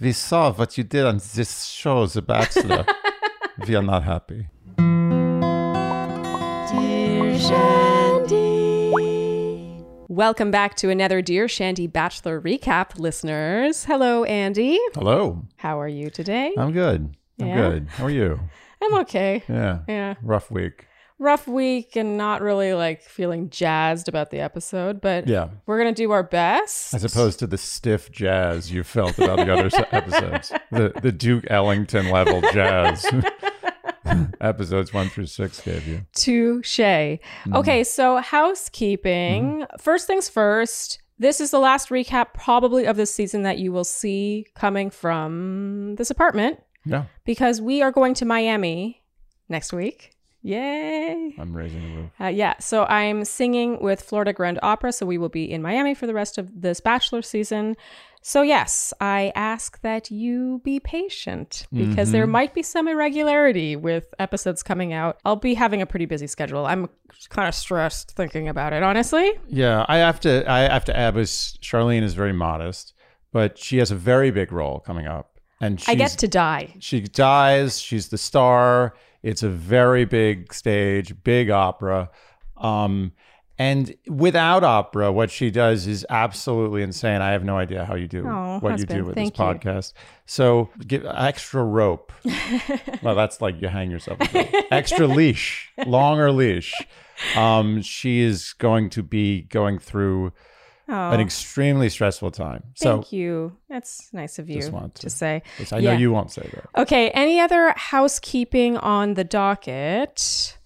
We saw what you did on this show, The Bachelor. we are not happy. Dear Shandy. Welcome back to another Dear Shandy Bachelor recap, listeners. Hello, Andy. Hello. How are you today? I'm good. I'm Yeah? good. How are you? I'm okay. Yeah. Yeah. Rough week. Rough week and not really like feeling jazzed about the episode, but Yeah. we're going to do our best. As opposed to the stiff jazz you felt about the other episodes. The the Duke Ellington level jazz. episodes one through six gave you. Touche. Mm-hmm. Okay, so housekeeping. First things first. This is the last recap, probably, of this season that you will see coming from this apartment Yeah. because we are going to Miami next week. Yay! I'm raising the roof. Uh, yeah, so I'm singing with Florida Grand Opera, so we will be in Miami for the rest of this Bachelor season. So, yes, I ask that you be patient because there might be some irregularity with episodes coming out. I'll be having a pretty busy schedule. I'm kind of stressed thinking about it, honestly. Yeah, I have to. I have to add. Was Charlene is very modest, but she has a very big role coming up, and I get to die. She dies. She's the star. It's a very big stage, big opera. Um, and without opera, what she does is absolutely insane. I have no idea how you do Oh, what you do with this you. podcast. So give extra rope. well, that's like you hang yourself. extra leash, longer leash. Um, she is going to be going through Oh, an extremely stressful time. So thank you. That's nice of you Just want to to- say. I know Yeah. you won't say that. Okay, any other housekeeping on the docket?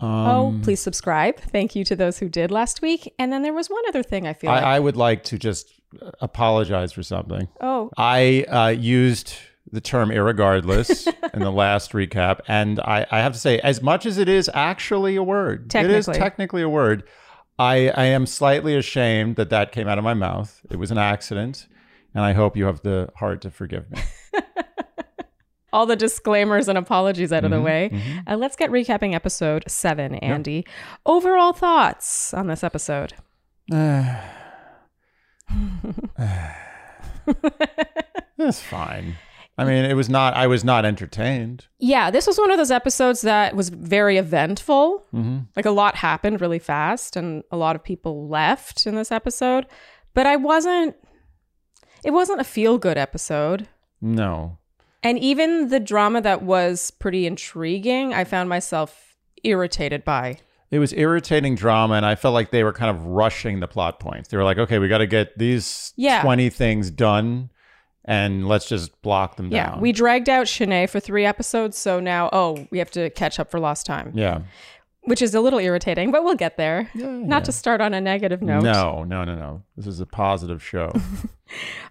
oh, Um, please subscribe. Thank you to those who did last week. And then there was one other thing I feel like. I, I would like to just apologize for something. oh, I uh, used the term irregardless in the last recap, and I, I have to say, as much as it is actually a word, it is technically a word. I, I am slightly ashamed that that came out of my mouth. It was an accident, and I hope you have the heart to forgive me. all the disclaimers and apologies out of the Mm-hmm, way. Uh, let's get recapping episode seven, Andy. Overall thoughts on this episode? That's fine. I mean, it was not. I was not entertained. Yeah, this was one of those episodes that was very eventful. Mm-hmm. Like a lot happened really fast, and a lot of people left in this episode. But I wasn't. It wasn't a feel good episode. No. And even the drama that was pretty intriguing, I found myself irritated by. It was irritating drama, and I felt like they were kind of rushing the plot points. They were like, okay, we got to get these Yeah. 20 things done, and let's just block them Yeah, down. we dragged out Shanae for three episodes, so now, oh, we have to catch up for lost time, Yeah. Which is a little irritating, but we'll get there. Not to start on a negative note. No, no, no, no. This is a positive show.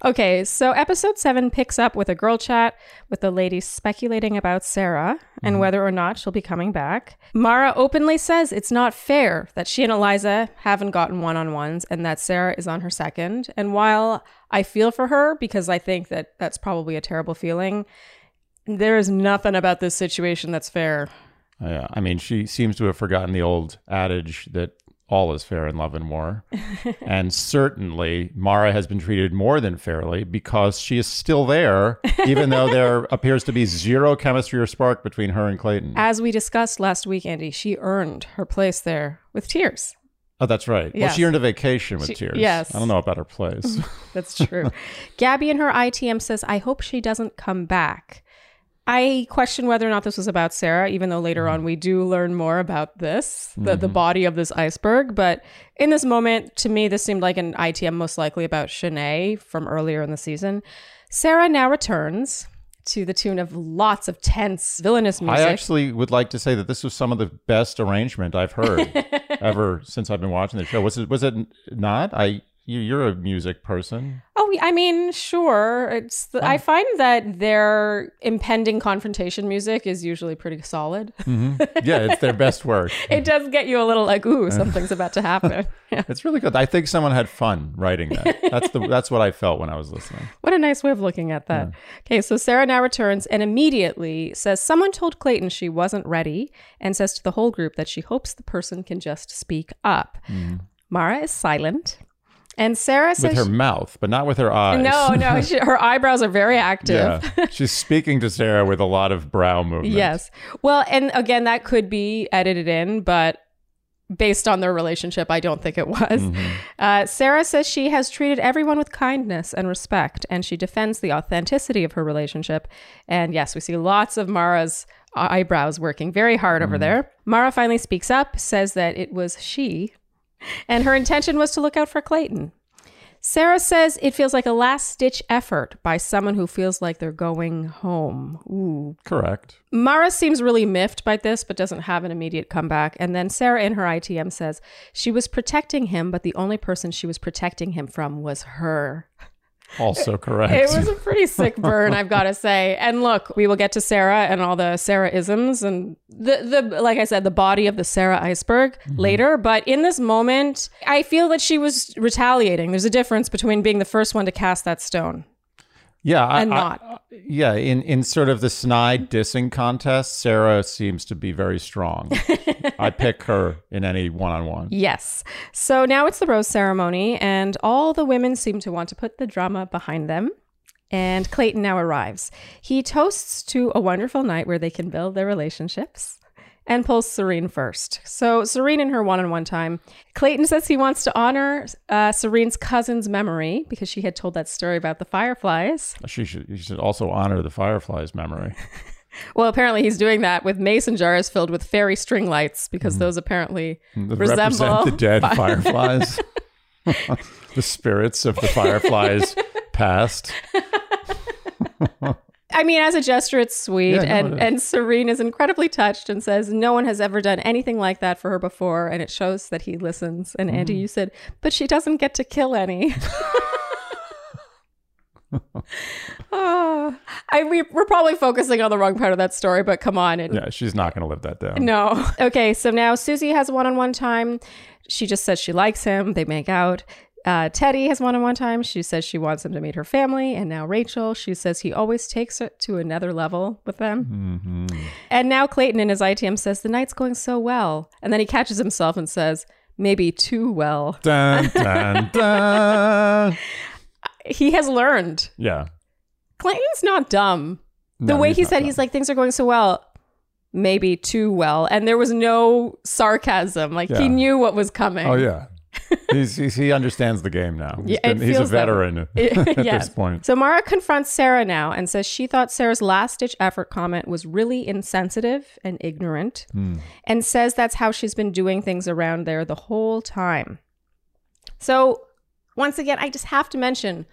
Okay, so episode seven picks up with a girl chat with the ladies speculating about Sarah and mm-hmm. whether or not she'll be coming back. Mara openly says it's not fair that she and Eliza haven't gotten one on ones and that Sarah is on her second. And while I feel for her because I think that that's probably a terrible feeling, there is nothing about this situation that's fair. Yeah. I mean, she seems to have forgotten the old adage that all is fair in love and war. and certainly, Mara has been treated more than fairly because she is still there, even though there appears to be zero chemistry or spark between her and Clayton. As we discussed last week, Andy, she earned her place there with tears. Oh, that's right. Well, Yes. she earned a vacation with She- tears. yes. I don't know about her place. That's true. Gabby in her ITM says, I hope she doesn't come back. I question whether or not this was about Sarah, even though later mm-hmm. on we do learn more about this, the, the mm-hmm. body of this iceberg. But in this moment, to me, this seemed like an ITM most likely about Shanae from earlier in the season. Sarah now returns to the tune of lots of tense, villainous music. I actually would like to say that this was some of the best arrangement I've heard ever since I've been watching the show. Was it? Was it not? I. You, you're a music person. I mean, sure. It's the, I find that their impending confrontation music is usually pretty solid. Mm-hmm. Yeah, it's their best work. it does get you a little like, ooh, something's about to happen. Yeah. It's really good. I think someone had fun writing that. That's the. That's what I felt when I was listening. What a nice way of looking at that. Okay, so Sarah now returns and immediately says someone told Clayton she wasn't ready and says to the whole group that she hopes the person can just speak up. Mm-hmm. Mara is silent. And Sarah says with her she- mouth, but not with her eyes. no, no, she, her eyebrows are very active. Yeah. She's speaking to Sarah with a lot of brow movement. Yes. Well, and again, that could be edited in, but based on their relationship, I don't think it was. Mm-hmm. Uh, Sarah says she has treated everyone with kindness and respect, and she defends the authenticity of her relationship. And yes, we see lots of Mara's eyebrows working very hard over there. Mara finally speaks up, says that it was she, and her intention was to look out for Clayton. Sarah says it feels like a last stitch effort by someone who feels like they're going home. Ooh, Correct. Mara seems really miffed by this, but doesn't have an immediate comeback. And then Sarah in her ITM says she was protecting him, but the only person she was protecting him from was her. Also correct. It was a pretty sick burn, I've got to say. And look, we will get to Sarah and all the Sarah isms and the the like I said, the body of the Sarah iceberg mm-hmm. later. But in this moment, I feel that she was retaliating. There's a difference between being the first one to cast that stone. Yeah, I, and I- not. yeah, in in sort of the snide dissing contest, Sarah seems to be very strong. I pick her in any one on one. Yes. So now it's the rose ceremony, and all the women seem to want to put the drama behind them. And Clayton now arrives. He toasts to a wonderful night where they can build their relationships and pulls Serene first. So, Serene in her one on one time, Clayton says he wants to honor uh, Serene's cousin's memory because she had told that story about the fireflies. She should you should also honor the fireflies' memory. Well, apparently he's doing that with mason jars filled with fairy string lights because those apparently That resemble represent the dead fireflies. the spirits of the fireflies past. I mean, as a gesture, it's sweet. Yeah, no, and, and Serene is incredibly touched and says no one has ever done anything like that for her before. And it shows that he listens. And Andy, Mm-hmm. you said, but she doesn't get to kill any. oh, I, we, we're probably focusing on the wrong part of that story, but come on. It, Yeah, she's not going to live that down. no. Okay, so now Susie has one on one time. She just says she likes him. They make out. Uh, Teddi has one on one time. She says she wants him to meet her family. And now Rachel, she says he always takes it to another level with them. And now Clayton in his ITM says the night's going so well. And then he catches himself and says, maybe too well. Dun, dun, dun. He has learned. Yeah. Clayton's not dumb. The No, way he said dumb. he's like things are going so well maybe too well and there was no sarcasm like Yeah. he knew what was coming Oh yeah. He's, he's he understands the game now. He's, Yeah, been- he's a veteran at Yes. this point. So Mara confronts Sarah now and says she thought Sarah's last ditch effort comment was really insensitive and ignorant, Hmm. and says that's how she's been doing things around there the whole time. So, once again, I just have to mention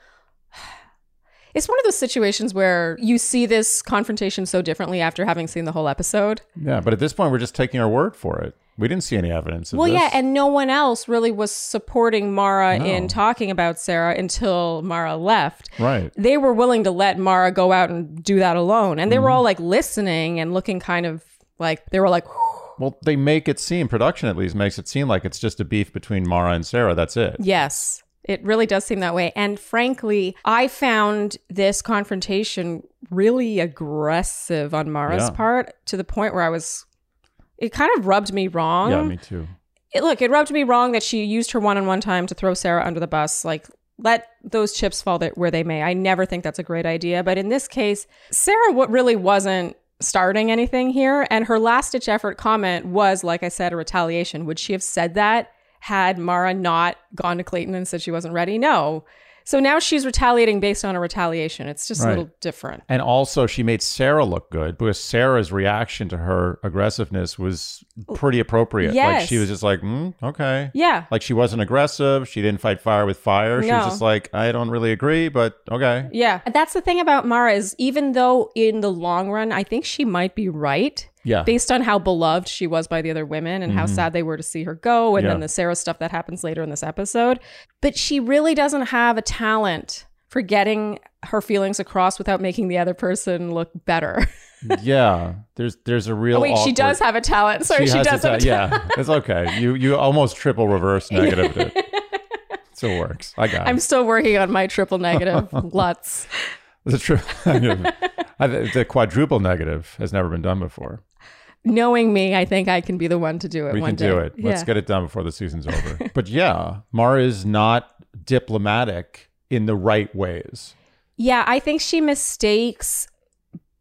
it's one of those situations where you see this confrontation so differently after having seen the whole episode. Yeah, but at this point, we're just taking our word for it. We didn't see any evidence of Well, this. yeah, and no one else really was supporting Mara No. in talking about Sarah until Mara left. right. they were willing to let Mara go out and do that alone. And they Mm-hmm. were all like listening and looking kind of like they were like, Well, they make it seem production at least makes it seem like it's just a beef between Mara and Sarah. That's it. yes, it really does seem that way. And frankly, I found this confrontation really aggressive on Mara's Yeah. part to the point where I was, it kind of rubbed me wrong. Yeah, me too. it, look, it rubbed me wrong that she used her one on one time to throw Sarah under the bus. Like, let those chips fall where they may. I never think that's a great idea. But in this case, Sarah what really wasn't starting anything here. And her last ditch effort comment was, like I said, a retaliation. Would she have said that had Mara not gone to Clayton and said she wasn't ready? No. So now she's retaliating based on a retaliation. It's just a little different. And also, she made Sarah look good because Sarah's reaction to her aggressiveness was pretty appropriate. Yes. Like she was just like, mm, okay. Yeah. Like she wasn't aggressive. She didn't fight fire with fire. She was just like, I don't really agree, but okay. Yeah. That's the thing about Mara is even though in the long run, I think she might be right. Yeah. based on how beloved she was by the other women and how sad they were to see her go and then Mm-hmm. The Sarah stuff that happens later in this episode. But she really doesn't have a talent for getting her feelings across without making the other person look better. yeah. There's there's a real. oh, wait, she does have a talent. Sorry, she, has does a have a ta- talent. Yeah, it's okay. You you almost triple reverse negative it. Still works. I got it. I'm still working on my triple negative. Lutz. The, tri- the quadruple negative has never been done before. Knowing me, I think I can be the one to do it. We can day. do it. Let's Yeah. get it done before the season's over. but yeah, Mara is not diplomatic in the right ways. Yeah, I think she mistakes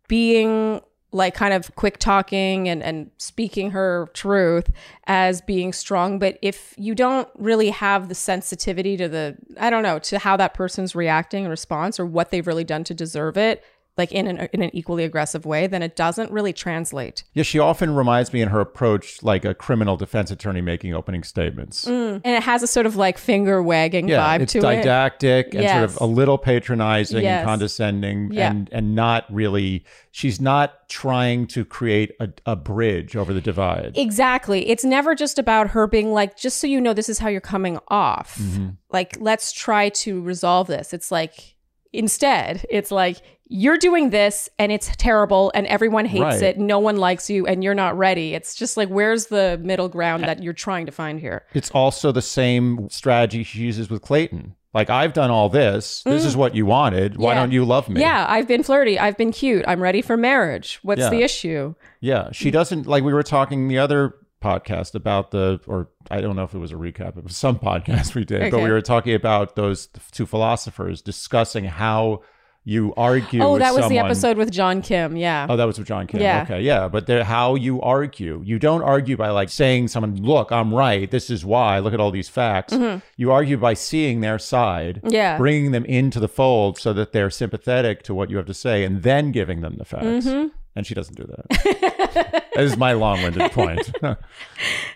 being like kind of quick talking and, and speaking her truth as being strong. But if you don't really have the sensitivity to the, I don't know, to how that person's reacting in response or what they've really done to deserve it, like in an, in an equally aggressive way, then it doesn't really translate. Yeah, she often reminds me in her approach like a criminal defense attorney making opening statements. And it has a sort of like finger wagging Yeah, vibe it's to it. didactic and sort of a little patronizing Yes. and condescending Yeah. and and not really she's not trying to create a, a bridge over the divide. Exactly. It's never just about her being like, just so you know, this is how you're coming off. Mm-hmm. Like, let's try to resolve this. It's like, instead, it's like, you're doing this and it's terrible and everyone hates Right. it. No one likes you and you're not ready. It's just like, where's the middle ground that you're trying to find here? It's also the same strategy she uses with Clayton. Like I've done all this. This is what you wanted. Why Mm. Yeah. don't you love me? Yeah, I've been flirty. I've been cute. I'm ready for marriage. What's Yeah. the issue? Yeah, she doesn't like we were talking the other podcast about the or I don't know if it was a recap, it was some podcast we did, but we were talking about those two philosophers discussing how you argue Oh, that was the episode with John Kim. Yeah. Oh, that was with John Kim. Yeah. Okay, yeah, but how you argue. You don't argue by like saying someone, "Look, I'm right. This is why. Look at all these facts." You argue by seeing their side, Mm-hmm. Yeah. bringing them into the fold so that they're sympathetic to what you have to say, and then giving them the facts. Mm-hmm. And she doesn't do that. that is my long-winded point.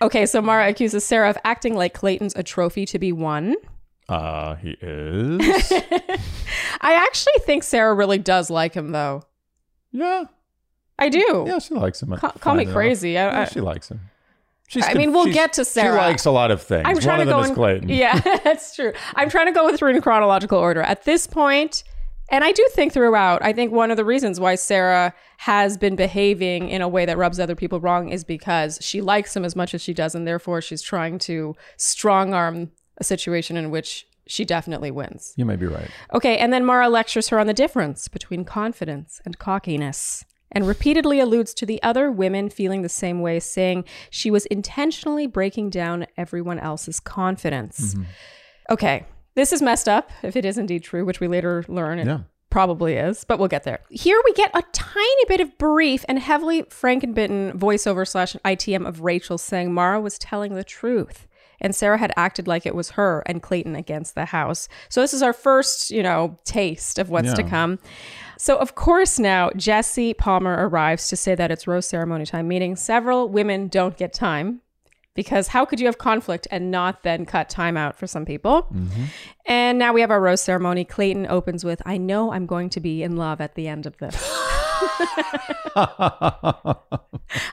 Okay, so Mara accuses Sarah of acting like Clayton's a trophy to be won. Uh, he is. I actually think Sarah really does like him, though. yeah, I do. yeah, she likes him. Ca- call me crazy. I, Yeah, she likes him. She's I mean, we'll get to Sarah. She likes a lot of things. I'm trying One to of them go is in. Clayton. Yeah, that's true. I'm trying to go with, through in chronological order. At this point, and I do think throughout, I think one of the reasons why Sarah has been behaving in a way that rubs other people wrong is because she likes him as much as she does, and therefore she's trying to strong arm a situation in which she definitely wins. You may be right. Okay, and then Mara lectures her on the difference between confidence and cockiness and repeatedly alludes to the other women feeling the same way, saying she was intentionally breaking down everyone else's confidence. Mm-hmm. Okay, this is messed up if it is indeed true, which we later learn it Yeah. probably is, but we'll get there. Here we get a tiny bit of brief and heavily Frankenbitten voiceover slash ITM of Rachel saying Mara was telling the truth. And Sarah had acted like it was her and Clayton against the house. So this is our first, you know, taste of what's to come. So of course now Jesse Palmer arrives to say that it's rose ceremony time, meaning several women don't get time because how could you have conflict and not then cut time out for some people? Mm-hmm. And now we have our rose ceremony. Clayton opens with, I know I'm going to be in love at the end of this.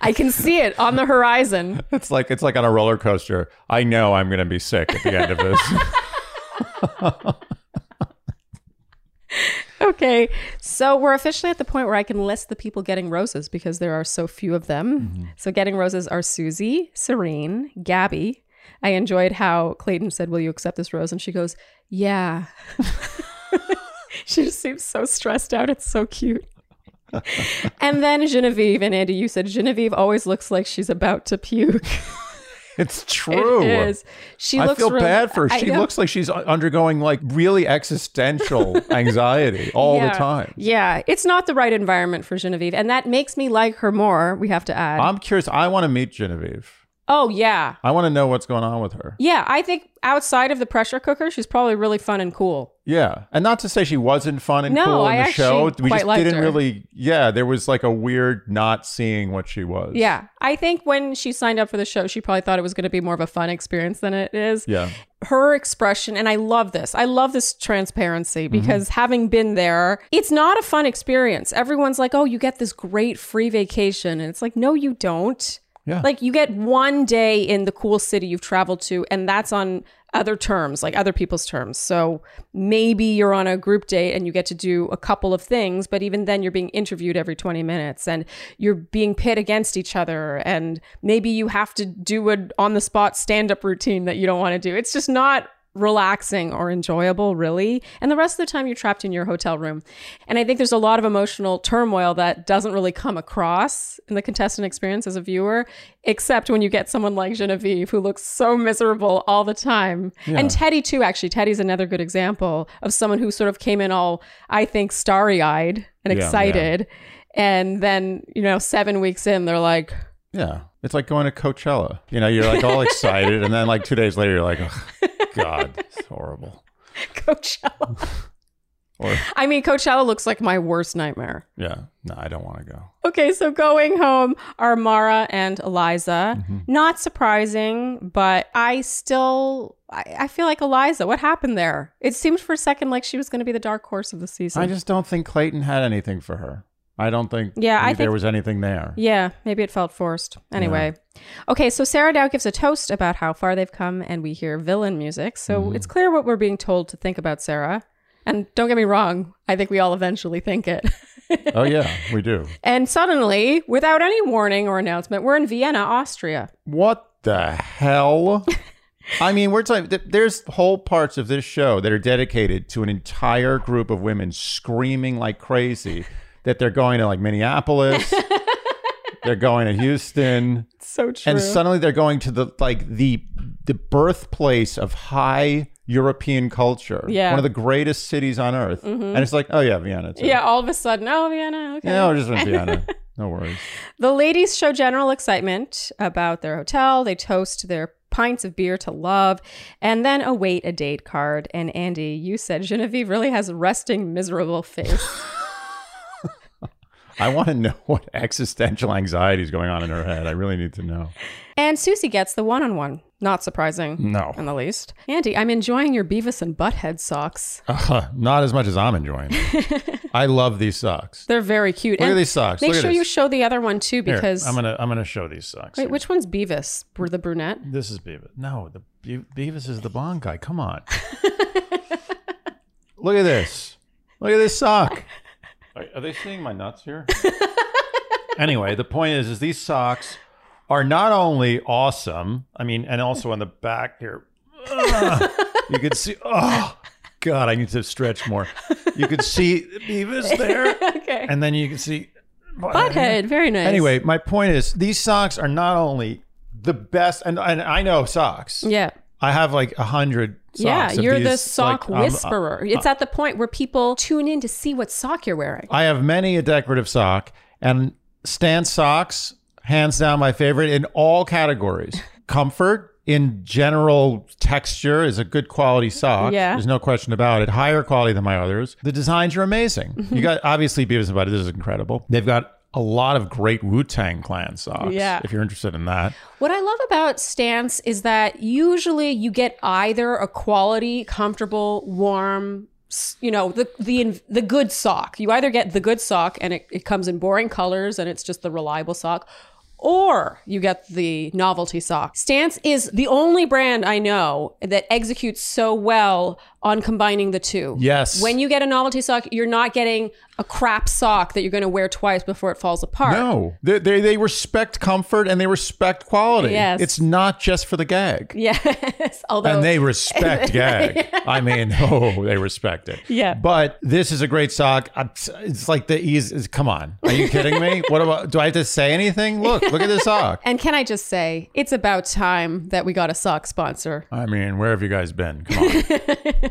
I can see it on the horizon. It's like it's like on a roller coaster. I know I'm going to be sick at the end of this. Okay. So we're officially at the point where I can list the people getting roses because there are so few of them. Mm-hmm. So getting roses are Susie, Serene, Gabby. I enjoyed how Clayton said, Will you accept this rose? And she goes, Yeah. she just seems so stressed out. It's so cute. and then Genevieve and Andy, you said Genevieve always looks like she's about to puke. it's true. It is. She I looks feel really- bad for her. She looks like she's undergoing like really existential anxiety all Yeah. the time. Yeah, it's not the right environment for Genevieve, and that makes me like her more. We have to add. I'm curious. I want to meet Genevieve. Oh yeah, I want to know what's going on with her. yeah. I think outside of the pressure cooker, she's probably really fun and cool. Yeah, and not to say she wasn't fun and No, cool in I the show. We quite just didn't her. really. Yeah, there was like a weird not seeing what she was. Yeah, I think when she signed up for the show, she probably thought it was going to be more of a fun experience than it is. Yeah. her expression and I love this. I love this transparency mm-hmm. because having been there, it's not a fun experience. Everyone's like, "Oh, you get this great free vacation." And it's like, "No, you don't." Yeah. Like you get one day in the cool city you've traveled to and that's on other terms, like other people's terms. So maybe you're on a group date and you get to do a couple of things, but even then you're being interviewed every 20 minutes and you're being pit against each other and maybe you have to do an on the spot stand up routine that you don't want to do. It's just not relaxing or enjoyable, really. And the rest of the time, you're trapped in your hotel room. And I think there's a lot of emotional turmoil that doesn't really come across in the contestant experience as a viewer, except when you get someone like Genevieve who looks so miserable all the time. And Teddi, too, actually. Teddi's another good example of someone who sort of came in all, I think, starry eyed and Yeah, excited. And then, you know, seven weeks in, they're like, Yeah. It's like going to Coachella. You know, you're like all excited, and then like two days later, you're like, oh, God, it's horrible. Coachella. Or, I mean, Coachella looks like my worst nightmare. yeah, no, I don't want to go. Okay, so going home are Mara and Eliza. Mm-hmm. Not surprising, but I still I, I feel like Eliza. What happened there? It seemed for a second like she was going to be the dark horse of the season. I just don't think Clayton had anything for her. I don't think Yeah, I there think- was anything there. yeah, maybe it felt forced. Anyway, okay, so Sarah Dow gives a toast about how far they've come, and we hear villain music. So mm-hmm. it's clear what we're being told to think about Sarah. And don't get me wrong, I think we all eventually think it. Oh, yeah, we do. and suddenly, without any warning or announcement, we're in Vienna, Austria. What the hell? I mean, we're talking, there's whole parts of this show that are dedicated to an entire group of women screaming like crazy that they're going to like Minneapolis, they're going to Houston, So true. and suddenly they're going to the like the the birthplace of high European culture, Yeah. Mm-hmm. one of the greatest cities on earth, and it's like, oh yeah, Vienna, too. Yeah, all of a sudden, oh, Vienna, okay. yeah, we're just in Vienna. No worries. The ladies show general excitement about their hotel. They toast their pints of beer to love and then await a date card. And Andy, you said Genevieve really has a resting, miserable face. I want to know what existential anxiety is going on in her head. I really need to know. and Susie gets the one on one. Not surprising. No. In the least. Andy, I'm enjoying your Beavis and Butthead socks. Uh, not as much as I'm enjoying. them. I love these socks. They're very cute. Look at these socks. Make Look sure you show the other one too Here, because. I'm gonna I'm gonna show these socks. Wait, here. which one's Beavis? Were the brunette? This is Beavis. No, the Be- Beavis is the blonde guy. Come on. Look at this. Look at this sock. Are, they seeing my nuts here? anyway, the point is, is these socks are not only awesome. I mean, and also on the back here, Ugh. you can see. Oh God, I need to stretch more. You can see Beavis there, okay. and then you can see Butthead. Very nice. Anyway, my point is, these socks are not only the best, and, and I know socks. Yeah. I have like a hundred. Yeah, you're the sock like, um, whisperer. it's at the point where people tune in to see what sock you're wearing. I have many a decorative sock, and Stance socks, hands down, my favorite in all categories. Comfort in general texture is a good quality sock. Yeah. there's no question about it. Higher quality than my others. The designs are amazing. You got obviously Beavis and Butthead. This is incredible. They've got a lot of great Wu Tang Clan socks. Yeah. if you're interested in that. What I love about Stance is that usually you get either a quality, comfortable, warm, you know, the the the good sock. You either get the good sock and it, it comes in boring colors and it's just the reliable sock. Or you get the novelty sock. Stance is the only brand I know that executes so well on combining the two. Yes. When you get a novelty sock, you're not getting a crap sock that you're going to wear twice before it falls apart. No, they, they they respect comfort and they respect quality. Yes. it's not just for the gag. Yes. Although And they respect gag. I mean, oh, they respect it. Yeah. But this is a great sock. It's like the ease. Come on, are you kidding me? What about? Do I have to say anything? Look, look at this sock. And can I just say, it's about time that we got a sock sponsor. I mean, where have you guys been? Come on.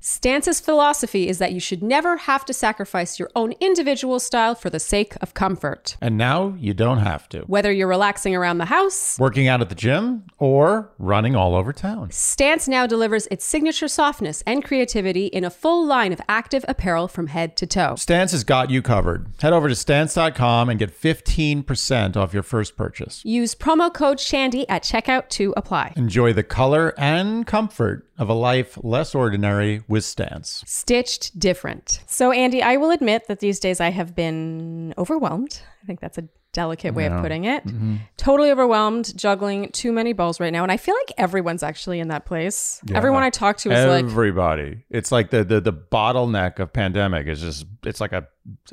Stance's philosophy is that you should never have to sacrifice your own individual style for the sake of comfort. And now you don't have to. Whether you're relaxing around the house, Working out at the gym or running all over town. Stance now delivers its signature softness and creativity in a full line of active apparel from head to toe. Stance has got you covered. Head over to stance.com and get 15% off your first purchase. Use promo code Shandy at checkout to apply. Enjoy the color and comfort of a life less ordinary with Stance. Stitched different. So, Andy, I will admit that these days I have been overwhelmed. I think that's a delicate way of putting it. Totally overwhelmed, juggling too many balls right now. And I feel like everyone's actually in that place. Everyone I talk to is like, Everybody. It's like the, the the bottleneck of pandemic is just it's like a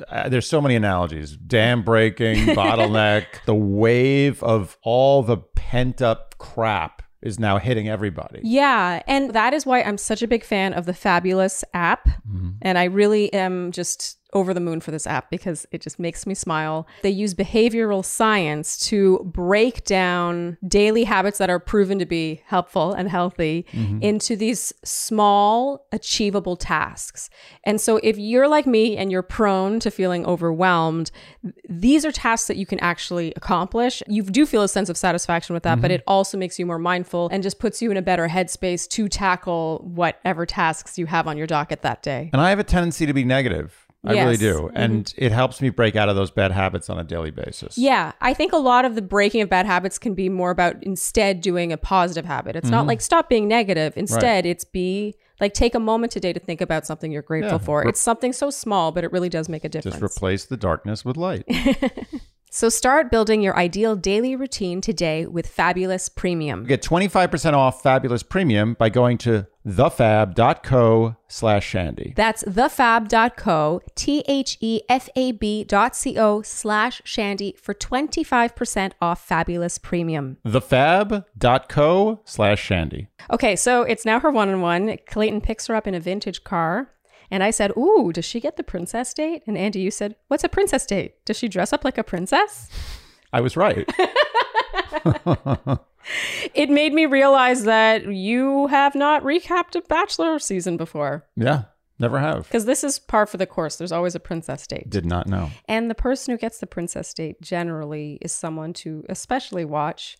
uh, there's so many analogies. Dam breaking, bottleneck, the wave of all the pent up crap is now hitting everybody. Yeah, and that is why I'm such a big fan of the Fabulous app. Mm-hmm. And I really am just over the moon for this app because it just makes me smile. They use behavioral science to break down daily habits that are proven to be helpful and healthy mm-hmm. into these small, achievable tasks. And so if you're like me and you're prone to feeling overwhelmed, these are tasks that you can actually accomplish. You do feel a sense of satisfaction with that, but mm-hmm. it also makes you more mindful and just puts you in a better headspace to tackle whatever tasks you have on your docket that day. And I have a tendency to be negative. I really Yes. Mm-hmm. do. And it helps me break out of those bad habits on a daily basis. Yeah, I think a lot of the breaking of bad habits can be more about instead doing a positive habit. It's not like stop being negative. Instead, it's be like take a moment today to think about something you're grateful Yeah. for. Re- it's something so small, but it really does make a difference. Just replace the darkness with light. so start building your ideal daily routine today with Fabulous Premium. Get 25% off Fabulous Premium by going to thefab.co slash shandy. That's thefab.co, T H E F A B dot C O slash shandy for 25% off Fabulous Premium. Thefab.co slash shandy. Okay, so it's now her one on one. Clayton picks her up in a vintage car. And I said, Ooh, does she get the princess date? And Andy, you said, What's a princess date? Does she dress up like a princess? I was right. It made me realize that you have not recapped a Bachelor season before. yeah, never have. Because this is par for the course. There's always a princess date. Did not know. And the person who gets the princess date generally is someone to especially watch.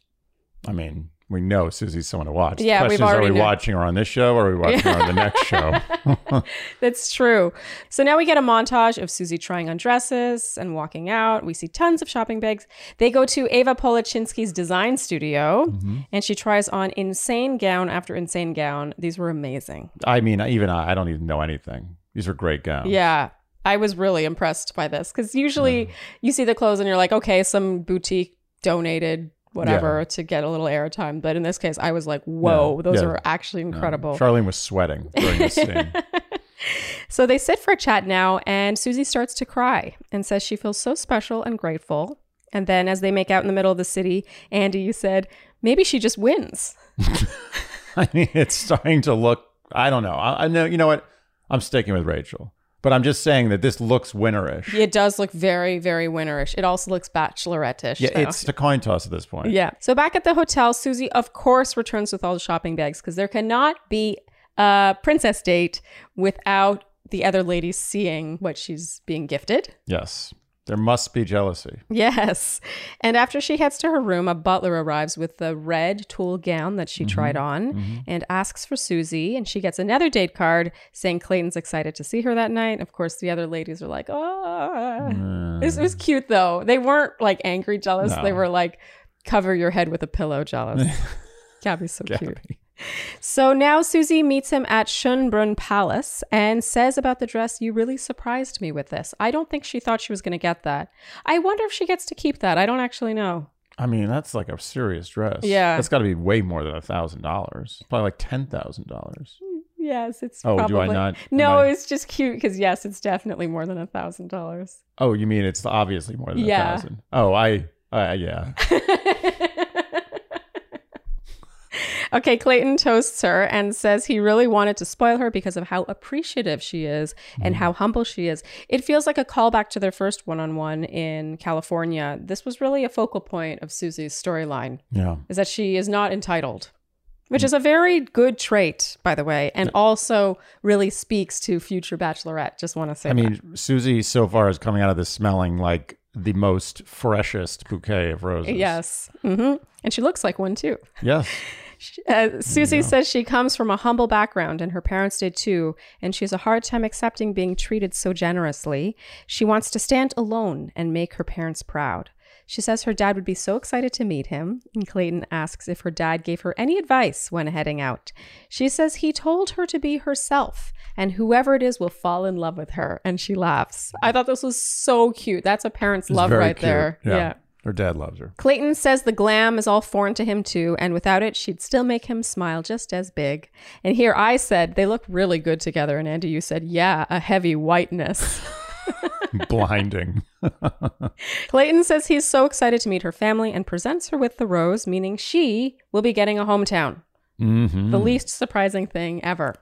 I mean, we know Susie's someone to watch. Yeah, the we've is, already Are we watching her on this show or are we watching her on the next show? That's true. So now we get a montage of Susie trying on dresses and walking out. We see tons of shopping bags. They go to Ava Polachinsky's design studio mm-hmm. and she tries on insane gown after insane gown. These were amazing. I mean, even I, I don't even know anything. These are great gowns. Yeah. I was really impressed by this because usually you see the clothes and you're like, okay, some boutique donated whatever to get a little airtime. But in this case, I was like, whoa, Yeah. those Yeah. are actually incredible. Charlene was sweating during this scene. So they sit for a chat now, and Susie starts to cry and says she feels so special and grateful. And then, as they make out in the middle of the city, Andy, you said, maybe she just wins. I mean, it's starting to look. I don't know. I, I know. You know what? I'm sticking with Rachel, but I'm just saying that this looks winnerish. It does look very, very winnerish. It also looks bachelorette-ish. Yeah, though. it's a coin toss at this point. Yeah. So back at the hotel, Susie, of course, returns with all the shopping bags because there cannot be a princess date without the other ladies seeing what she's being gifted. Yes, there must be jealousy. Yes. And after she heads to her room, a butler arrives with the red tulle gown that she mm-hmm. tried on mm-hmm. and asks for Susie. And she gets another date card saying Clayton's excited to see her that night. Of course, the other ladies are like, ah. oh. This was cute, though. They weren't like angry jealous. No. They were like, cover your head with a pillow jealous. Gabby's so cute. So now Susie meets him at Schönbrunn Palace and says about the dress, You really surprised me with this. I don't think she thought she was going to get that. I wonder if she gets to keep that. I don't actually know. I mean, that's like a serious dress. Yeah. that's got to be way more than a thousand dollars. Probably like ten thousand dollars. Yes, it's Oh, do I probably- not- No, I- it's just cute because yes, it's definitely more than a thousand dollars. Oh, you mean it's obviously more than Yeah. a thousand? Oh, I, uh, yeah. Okay, Clayton toasts her and says he really wanted to spoil her because of how appreciative she is and how humble she is. It feels like a callback to their first one on one in California. This was really a focal point of Susie's storyline. Yeah. is that she is not entitled, which is a very good trait, by the way, and also really speaks to future Bachelorette. Just want to say, I mean, Susie so far is coming out of this smelling like the most freshest bouquet of roses. that. yes, hmm and she looks like one too. Yes. Uh, Susie says she comes from a humble background, and her parents did too, and she has a hard time accepting being treated so generously. She wants to stand alone and make her parents proud. She says her dad would be so excited to meet him, and Clayton asks if her dad gave her any advice when heading out. She says he told her to be herself, and whoever it is will fall in love with her, and she laughs. I thought this was so cute. That's a parent's It's love right cute. there. yeah. Her dad loves her. Clayton says the glam is all foreign to him too, and without it, she'd still make him smile just as big. And here I said they look really good together, and Andy, you said, yeah, a heavy whiteness. Blinding. Clayton says he's so excited to meet her family and presents her with the rose, meaning she will be getting a hometown. hmm The least surprising thing ever.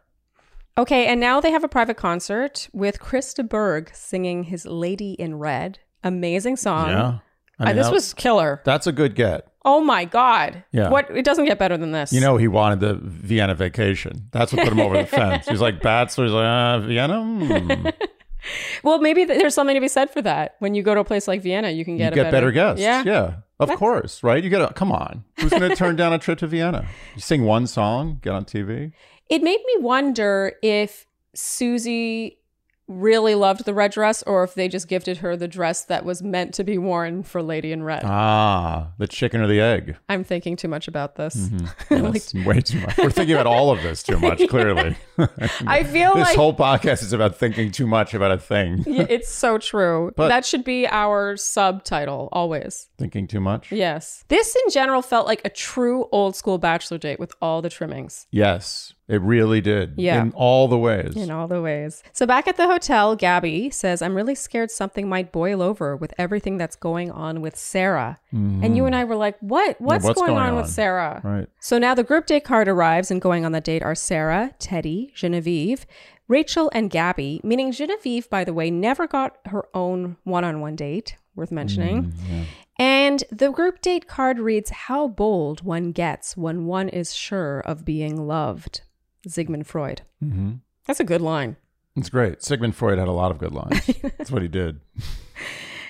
Okay, and now they have a private concert with Chris de Burgh singing his Lady in Red. Amazing song. Yeah. I Uh, mean, this that- was killer. That's a good get. Oh my god. Yeah. What it doesn't get better than this. You know, he wanted the Vienna vacation. That's what put him over the fence. He's like, bats. He's like, uh, Vienna? Hmm. Well, maybe there's something to be said for that. When you go to a place like Vienna, you can You get get a better guests. Yeah. Yeah. Of course, right? You get a, come on. Who's going to turn down a trip to Vienna? You sing one song, get on TV. It made me wonder if Susie really loved the red dress or if they just gifted her the dress that was meant to be worn for Lady in Red. Ah, the chicken or the egg. I'm thinking too much about this. Mm-hmm. That's way too much. We're thinking about all of this too much, clearly. I feel this like whole podcast is about thinking too much about a thing. Yeah, it's so true. But- that should be our subtitle always. thinking too much? Yes. This in general felt like a true old school bachelor date with all the trimmings Yes, it really did. Yeah. In all the ways. in all the ways. So back at the hotel, Gabby says, I'm really scared something might boil over with everything that's going on with Sarah. And you and I were like, what? What's, what's going, going on, with? Sarah? Right. So now the group date card arrives, and going on the date are Sarah, Teddi, Genevieve, Rachel, and Gabby. Meaning Genevieve, by the way, never got her own one on one date, worth mentioning. Mm, and the group date card reads How bold one gets when one is sure of being loved. Sigmund Freud. hmm That's a good line. It's great. Sigmund Freud had a lot of good lines. That's what he did.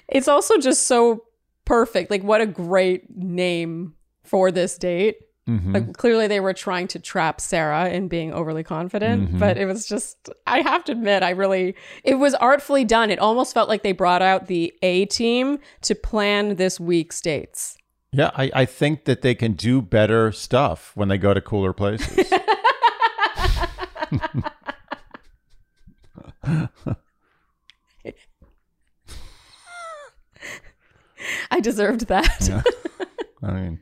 It's also just so perfect. Like, what a great name for this date. Mhm. Like, clearly, they were trying to trap Sarah in being overly confident, but it was just, I have to admit, I really, it was artfully done. It almost felt like they brought out the A team to plan this week's dates. Yeah, I, I think that they can do better stuff when they go to cooler places. I deserved that. I mean,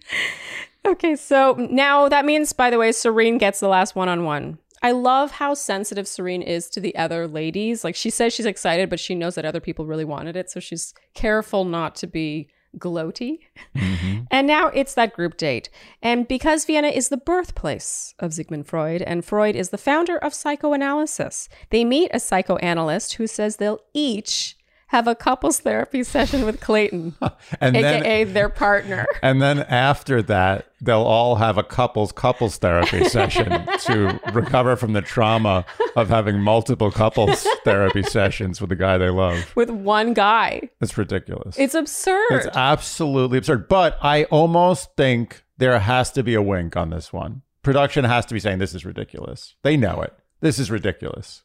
Okay, so now that means, by the way, Serene gets the last one on one. I love how sensitive Serene is to the other ladies. Like she says she's excited, but she knows that other people really wanted it. So she's careful not to be gloaty. Mm-hmm. And now it's that group date. And because Vienna is the birthplace of Sigmund Freud, and Freud is the founder of psychoanalysis, they meet a psychoanalyst who says they'll each have a couples therapy session with Clayton, and then aka their partner. and then after that, they'll all have a couples couples therapy session to recover from the trauma of having multiple couples therapy sessions with the guy they love. with one guy. It's ridiculous. It's absurd. It's absolutely absurd. But I almost think there has to be a wink on this one. Production has to be saying this is ridiculous. They know it. This is ridiculous.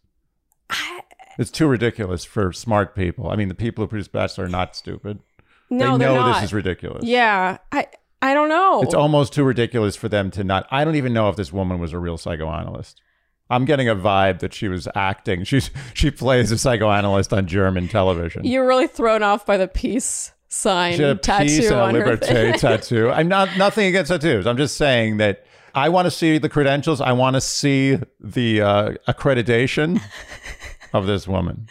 It's too ridiculous for smart people. I mean, the people who produce Bachelor are not stupid. no, they know not. this is ridiculous. Yeah, I I don't know. It's almost too ridiculous for them to not. I don't even know if this woman was a real psychoanalyst. I'm getting a vibe that she was acting. She's she plays a psychoanalyst on German television. You're really thrown off by the peace sign She had a tattoo peace and a on her liberté tattoo. I'm not nothing against tattoos. I'm just saying that I want to see the credentials. I want to see the uh, accreditation of this woman.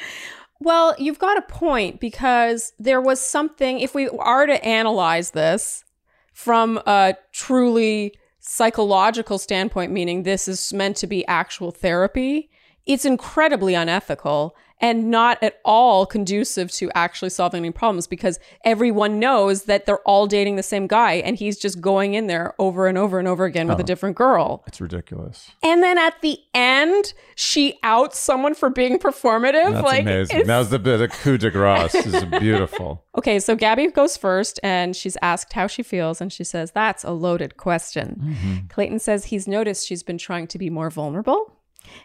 Well, you've got a point because there was something. If we are to analyze this from a truly psychological standpoint, meaning this is meant to be actual therapy, it's incredibly unethical and not at all conducive to actually solving any problems because everyone knows that they're all dating the same guy and he's just going in there over and over and over again Oh. with a uh-huh. different girl. It's ridiculous. And then at the end, she outs someone for being performative. That's like amazing. it's- That was the, the coup de grace. Is beautiful. Okay, so Gabby goes first and she's asked how she feels, and she says, That's a loaded question. Mm-hmm. Clayton says he's noticed she's been trying to be more vulnerable.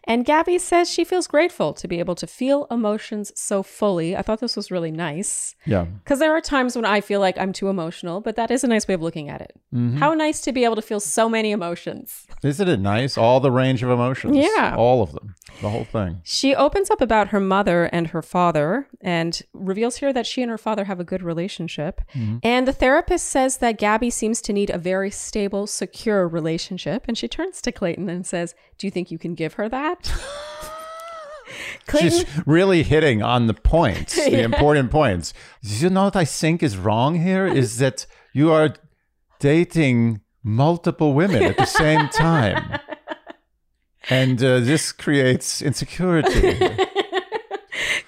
And Gabby says she feels grateful to be able to feel emotions so fully. I thought this was really nice Yeah. because there are times when I feel like I'm too emotional, but that is a nice way of looking at it. Mm-hmm. How nice to be able to feel so many emotions. Isn't it nice? All the range of emotions. Yeah. All of them. The whole thing. She opens up about her mother and her father and reveals here that she and her father have a good relationship. Mm-hmm. And the therapist says that Gabby seems to need a very stable, secure relationship. And she turns to Clayton and says, Do you think you can give her that? Clayton, She's really hitting on the points, the important points. You know what I think is wrong here is that you are dating multiple women at the same time. And uh, this creates insecurity.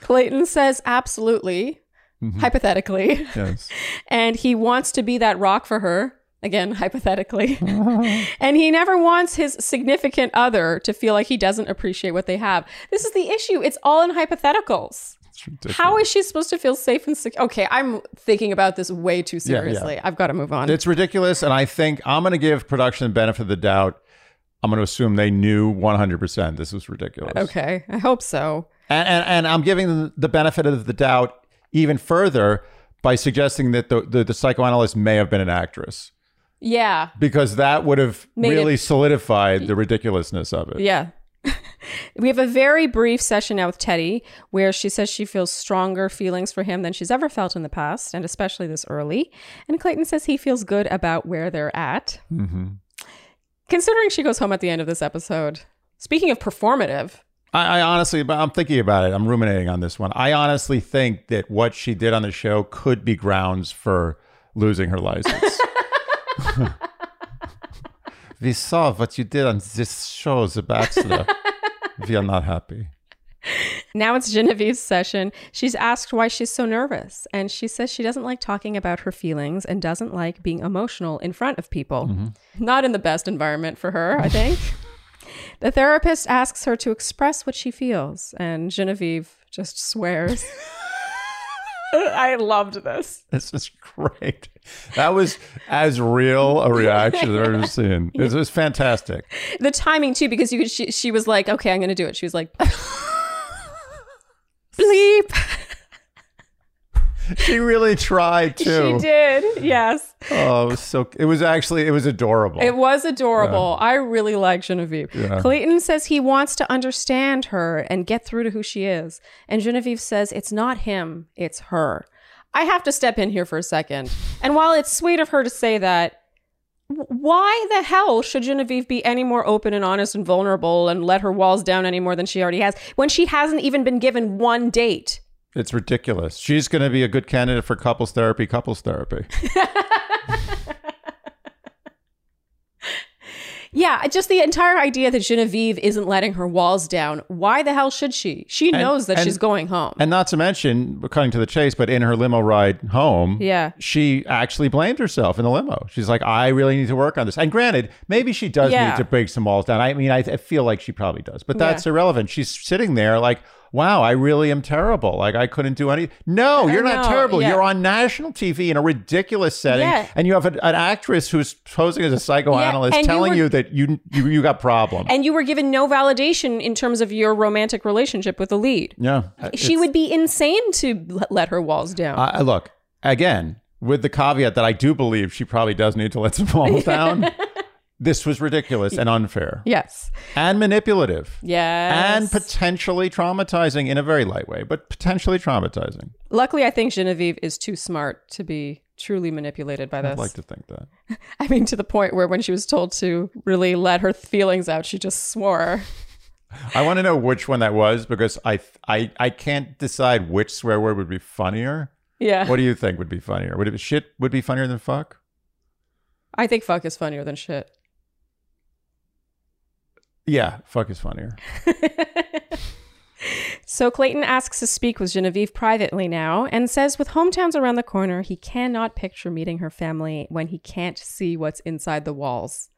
Clayton says absolutely, Mm-hmm. hypothetically, yes. and he wants to be that rock for her. Again, hypothetically. and he never wants his significant other to feel like he doesn't appreciate what they have. This is the issue. It's all in hypotheticals. How is she supposed to feel safe and secure? Okay, I'm thinking about this way too Yeah, yeah. seriously. I've got to move on. It's ridiculous. And I think I'm going to give production the benefit of the doubt. I'm going to assume they knew 100% this was ridiculous. okay, I hope so. And, and, and I'm giving them the benefit of the doubt even further by suggesting that the, the, the psychoanalyst may have been an actress Yeah, because that would have Made really it- solidified the ridiculousness of it. yeah. we have a very brief session now with Teddi where she says she feels stronger feelings for him than she's ever felt in the past, and especially this early. And Clayton says he feels good about where they're at. Mm-hmm. Considering she goes home at the end of this episode. Speaking of performative, I, I honestly, but I'm thinking about it. I'm ruminating on this one. I honestly think that what she did on the show could be grounds for losing her license. we saw what you did on this show, The Bachelor. we are not happy. Now it's Genevieve's session. She's asked why she's so nervous, and she says she doesn't like talking about her feelings and doesn't like being emotional in front of people. Mm-hmm. Not in the best environment for her, I think. the therapist asks her to express what she feels, and Genevieve just swears. I loved this. This is great. That was as real a reaction I've ever seen. It was fantastic. The timing too, because you could, she, she was like, "Okay, I'm going to do it." She was like, "Bleep." She really tried too. She did. Yes. Oh, it was so. It was actually. It was adorable. It was adorable. I really like Genevieve. Yeah. Clayton says he wants to understand her and get through to who she is. And Genevieve says it's not him, it's her. I have to step in here for a second. And while it's sweet of her to say that, why the hell should Genevieve be any more open and honest and vulnerable and let her walls down any more than she already has when she hasn't even been given one date? It's ridiculous. She's going to be a good candidate for couples therapy. Couples therapy. Yeah, just the entire idea that Genevieve isn't letting her walls down. Why the hell should she? She knows that and- she's going home. And not to mention, cutting to the chase, but in her limo ride home, Yeah. she actually blamed herself in the limo. She's like, I really need to work on this. And granted, maybe she does Yeah. need to break some walls down. I mean, I, I feel like she probably does, but that's irrelevant. She's sitting there like, wow, I really am terrible. Like, I couldn't do any. No, you're not terrible. yeah. You're on national TV in a ridiculous setting, Yeah. and you have an, an actress who's posing as a psychoanalyst you telling were- you that you, you, you got problems. and you were given no validation in terms of your romantic relationship with the lead. yeah. Uh, she would be insane to let her walls down. I- look again with the caveat that I do believe she probably does need to let some walls down. This was ridiculous and unfair yes. and manipulative Yes. and potentially traumatizing in a very light way, but potentially traumatizing. Luckily, I think Genevieve is too smart to be truly manipulated by this. I'd like to think that. I mean, to the point where when she was told to really let her feelings out, she just swore. I want to know which one that was because I I I can't decide which swear word would be funnier. Yeah. What do you think would be funnier? Would it shit would be funnier than fuck? I think fuck is funnier than shit. Yeah, fuck is funnier. So Clayton asks to speak with Genevieve privately now and says with hometowns around the corner, he cannot picture meeting her family when he can't see what's inside the walls.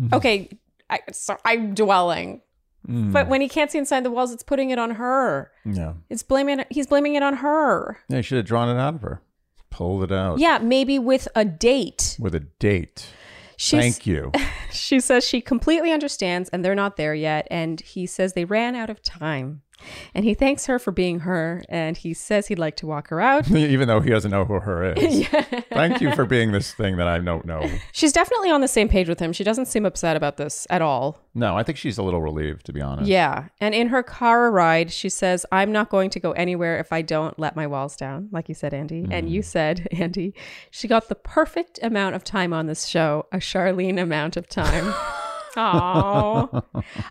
Mm-hmm. Okay, I, so I'm dwelling. Mm. But when he can't see inside the walls, it's putting it on her. Yeah. It's blaming he's blaming it on her. Yeah, you should have drawn it out of her. Pulled it out. Yeah, maybe with a date. With a date. She's, Thank you. She says she completely understands and they're not there yet. And he says they ran out of time. And he thanks her for being her. And he says he'd like to walk her out. Even though he doesn't know who her is. Thank you for being this thing that I don't know. She's definitely on the same page with him. She doesn't seem upset about this at all. No, I think she's a little relieved, to be honest. Yeah. And in her car ride, she says, I'm not going to go anywhere if I don't let my walls down, like you said, Andy. And you mm. said, Andy, she got the perfect amount of time on this show, a Charlene amount of time. Oh,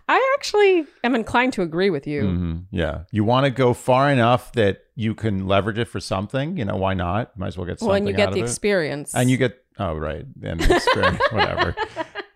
I actually am inclined to agree with you. Mhm. Yeah. You want to go far enough that you can leverage it for something. You know, why not? Might as well get something Well, and you get the it. experience. And you get, oh, right. And the experience, whatever.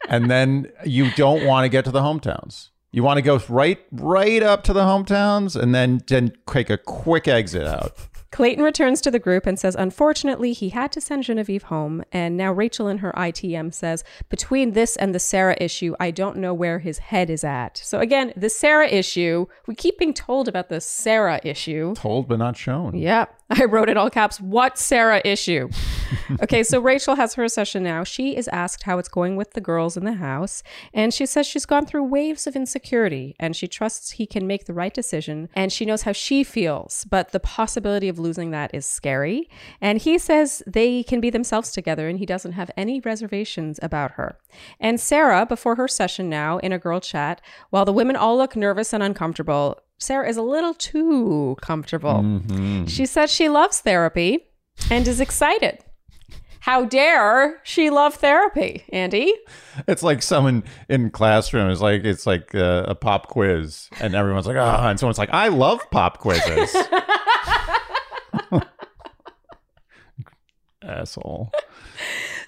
And then you don't want to get to the hometowns. You want to go right, right up to the hometowns and then, then take a quick exit out. Clayton returns to the group and says, unfortunately, he had to send Genevieve home. And now Rachel in her ITM says, between this and the Sarah issue, I don't know where his head is at. So again, the Sarah issue, we keep being told about the Sarah issue. Told but not shown. Yep. I wrote it all caps. What Sarah issue? okay, so Rachel has her session now. She is asked how it's going with the girls in the house, and she says she's gone through waves of insecurity and she trusts he can make the right decision and she knows how she feels, but the possibility of losing that is scary. And he says they can be themselves together and he doesn't have any reservations about her. And Sarah, before her session now in a girl chat, while the women all look nervous and uncomfortable, Sarah is a little too comfortable. Mhm. She says she loves therapy and is excited. How dare she love therapy, Andy? It's like someone in classroom is like, it's like a, a pop quiz. And everyone's like, ah, and someone's like, I love pop quizzes. Asshole.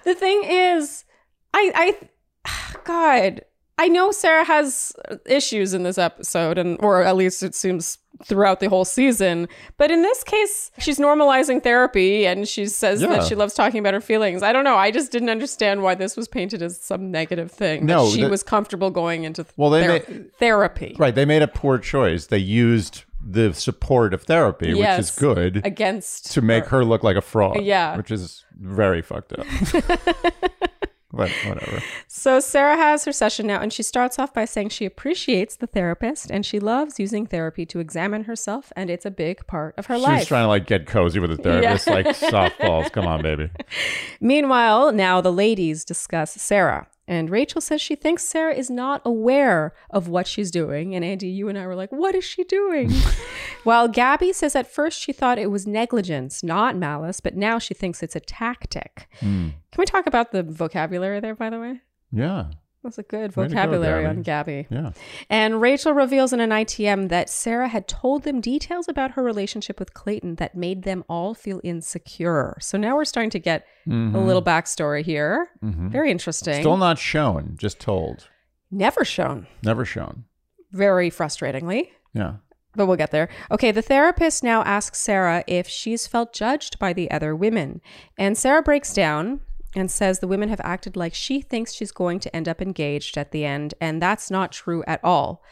The thing is, I, I, God, I know Sarah has issues in this episode, and or at least it seems throughout the whole season. But in this case, she's normalizing therapy, and she says Yeah. that she loves talking about her feelings. I don't know. I just didn't understand why this was painted as some negative thing. that No, she the- was comfortable going into Well, they ther- may- therapy. Right. They made a poor choice. They used the support of therapy, which is good, against to make her look like a fraud. Yeah. Which is very fucked up. but whatever. So Sarah has her session now, and she starts off by saying she appreciates the therapist and she loves using therapy to examine herself, and it's a big part of her She life. She's trying to like get cozy with the therapist, like softballs. Come on, baby. Meanwhile, now the ladies discuss Sarah. And Rachel says she thinks Sarah is not aware of what she's doing. And Andy, you and I were like, what is she doing? While Gabby says at first she thought it was negligence, not malice, but now she thinks it's a tactic. Hmm. Can we talk about the vocabulary there, by the way? Yeah. That's a good Way to go, vocabulary Gabby. on Gabby. Yeah. And Rachel reveals in an ITM that Sarah had told them details about her relationship with Clayton that made them all feel insecure. So now we're starting to get a little backstory here. Very interesting. Mm-hmm. Still not shown, just told. Never shown. Never shown. Very frustratingly. Yeah. But we'll get there. Okay, the therapist now asks Sarah if she's felt judged by the other women. And Sarah breaks down and says the women have acted like she thinks she's going to end up engaged at the end. And that's not true at all.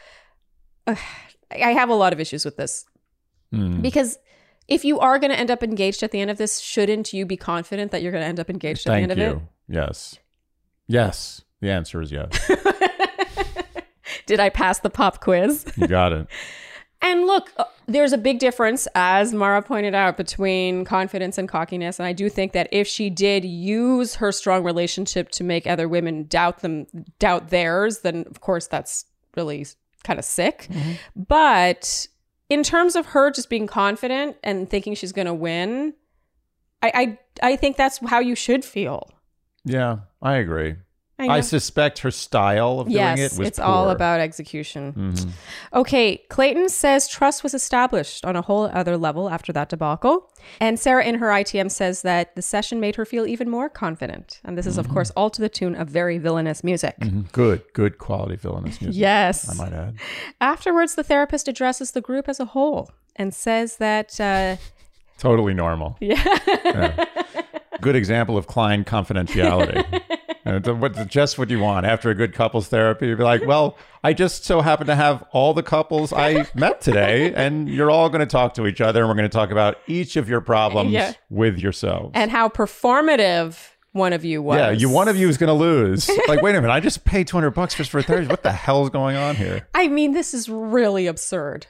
Ugh, I have a lot of issues with this Mm. because if you are going to end up engaged at the end of this, shouldn't you be confident that you're going to end up engaged at the end Thank you. of Yes. Yes. The answer is yes. Did I pass the pop quiz? You got it. And look, uh, there's a big difference, as Mara pointed out, between confidence and cockiness. And I do think that if she did use her strong relationship to make other women doubt them, doubt theirs, then of course that's really kind of sick. But in terms of her just being confident and thinking she's going to win, I, I I think that's how you should feel. Yeah, I agree. I I, suspect her style of yes, doing it was it's all about execution. Mhm. Okay, Clayton says trust was established on a whole other level after that debacle. And Sarah in her ITM says that the session made her feel even more confident. And this is, of course, all to the tune of very villainous music. Mhm. Good, good quality villainous music. Yes. I might add. Afterwards, the therapist addresses the group as a whole and says that, uh, Totally normal. yeah. Good example of Klein confidentiality. What- just what you want after a good couples therapy. You'd be like, well, I just so happen to have all the couples I met today, and you're all going to talk to each other, and we're going to talk about each of your problems Yeah. with yourselves. and how performative one of you was. yeah, you one of you is going to lose. Like, wait a minute, I just paid 200 bucks just for therapy. What the hell's going on here? I mean, this is really absurd.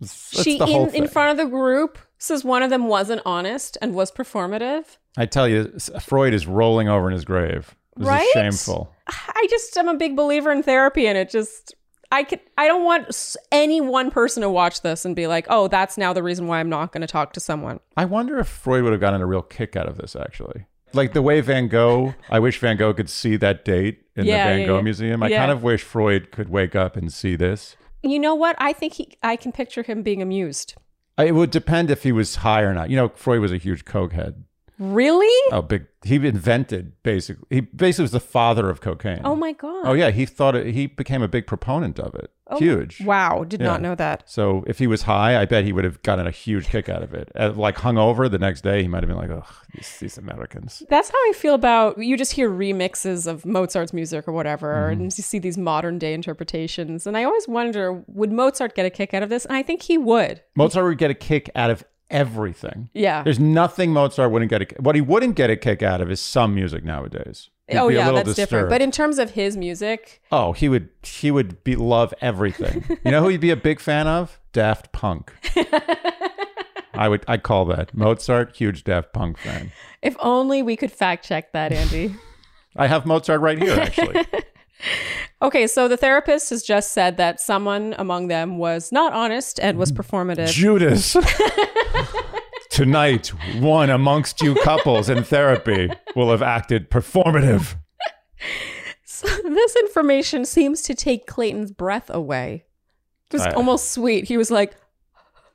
That's she, in, in front of the group, says one of them wasn't honest and was performative. I tell you, Freud is rolling over in his grave. This Right? is shameful. I just am a big believer in therapy, and it just I could I don't want any one person to watch this and be like, oh, that's now the reason why I'm not going to talk to someone. I wonder if Freud would have gotten a real kick out of this, actually. like the way Van Gogh. I wish Van Gogh could see that date in Yeah, the Van yeah, Gogh yeah. Museum. I kind of wish Freud could wake up and see this. You know what? I think he. I can picture him being amused. It would depend if he was high or not. You know, Freud was a huge coke head. Really? Oh, big. He invented basically. He basically was the father of cocaine. Oh my god. Oh yeah, he thought it. He became a big proponent of it. Oh, huge. Wow. Did Yeah. not know that. So if he was high, I bet he would have gotten a huge kick out of it. Uh, like hungover the next day, he might have been like, "Ugh, these, these Americans." That's how I feel about you just hear remixes of Mozart's music or whatever, Mm-hmm. and you see these modern day interpretations. And I always wonder, would Mozart get a kick out of this? And I think he would. Mozart would get a kick out of everything. Yeah. There's nothing Mozart wouldn't get. A, what he wouldn't get a kick out of is some music nowadays. He'd oh yeah, that's different. But in terms of his music, oh, he would. He would be love everything. you know who he'd be a big fan of? Daft Punk. I would. I'd call that Mozart. Huge Daft Punk fan. if only we could fact check that, Andy. I have Mozart right here, actually. Okay, so the therapist has just said that someone among them was not honest and was performative. Judas. Tonight, one amongst you couples in therapy will have acted performative. So this information seems to take Clayton's breath away. Just I- almost sweet. He was like,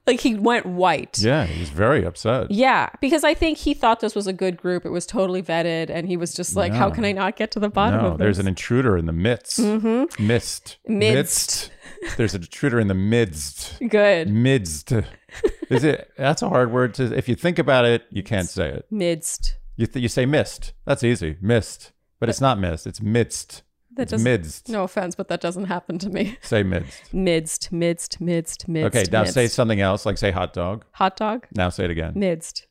like he went white. Yeah, he was very upset. Yeah, because I think he thought this was a good group. It was totally vetted, and he was just like, "How can I not get to the bottom No, of this?" there's an intruder in the midst. Mm-hmm. Mist. Midst. There's an intruder in the midst. good Midst. Is it? That's a hard word to. If you think about it, you can't say it. midst. You th- you say mist. That's easy. Mist. But it's not mist. It's midst. That It's doesn't. midst. No offense, but that doesn't happen to me. Say midst. Midst, midst, midst, midst. Okay, now midst. say something else, like say hot dog. hot dog. Now say it again. Midst.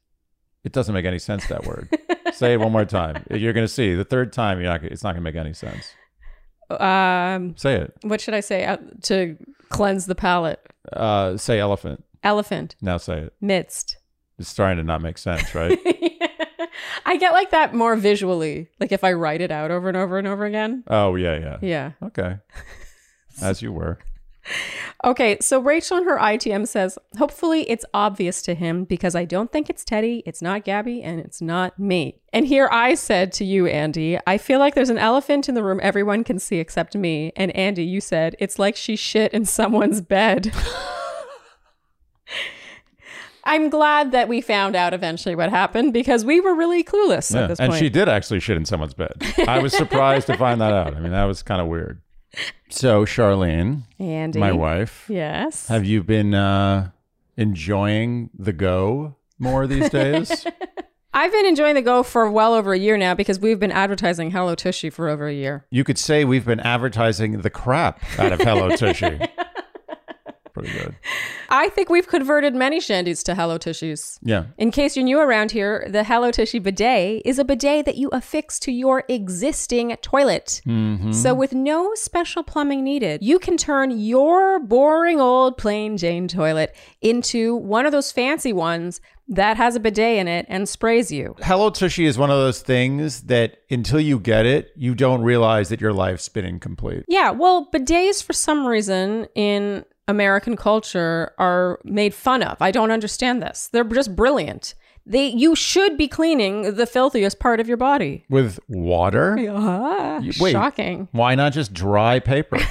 It doesn't make any sense that word. Say it one more time. You're going to see the third time. You're not. It's not going to make any sense. Um, Say it. what should I say uh, to cleanse the palate? Uh, say elephant. Elephant. Now say it. Midst. It's starting to not make sense, right? I get like that more visually. Like if I write it out over and over and over again. oh yeah, yeah. Yeah. Okay. As you were. Okay, so Rachel in her ITM says, hopefully it's obvious to him because I don't think it's Teddi, it's not Gabby, and it's not me. And here I said to you, Andy, I feel like there's an elephant in the room everyone can see except me. And Andy, you said, it's like she shit in someone's bed. I'm glad that we found out eventually what happened because we were really clueless Yeah. at this And point. And she did actually shit in someone's bed. I was surprised to find that out. I mean, that was kind of weird. So, Charlene, Andy. my wife, Yes. have you been uh, enjoying the go more these days? I've been enjoying the Go for well over a year now because we've been advertising Hello Tushy for over a year. you could say we've been advertising the crap out of Hello Tushy. Pretty good. I think we've converted many shandies to Hello Tissues. Yeah. In case you're new around here, the Hello Tushy bidet is a bidet that you affix to your existing toilet. Mm-hmm. So, with no special plumbing needed, you can turn your boring old plain Jane toilet into one of those fancy ones that has a bidet in it and sprays you. Hello Tushy is one of those things that until you get it, you don't realize that your life's been incomplete. Yeah, well, bidets for some reason in American culture are made fun of. I don't understand this. They're just brilliant. They you should be cleaning the filthiest part of your body. With water? Ah, wait. shocking. Why not just dry paper?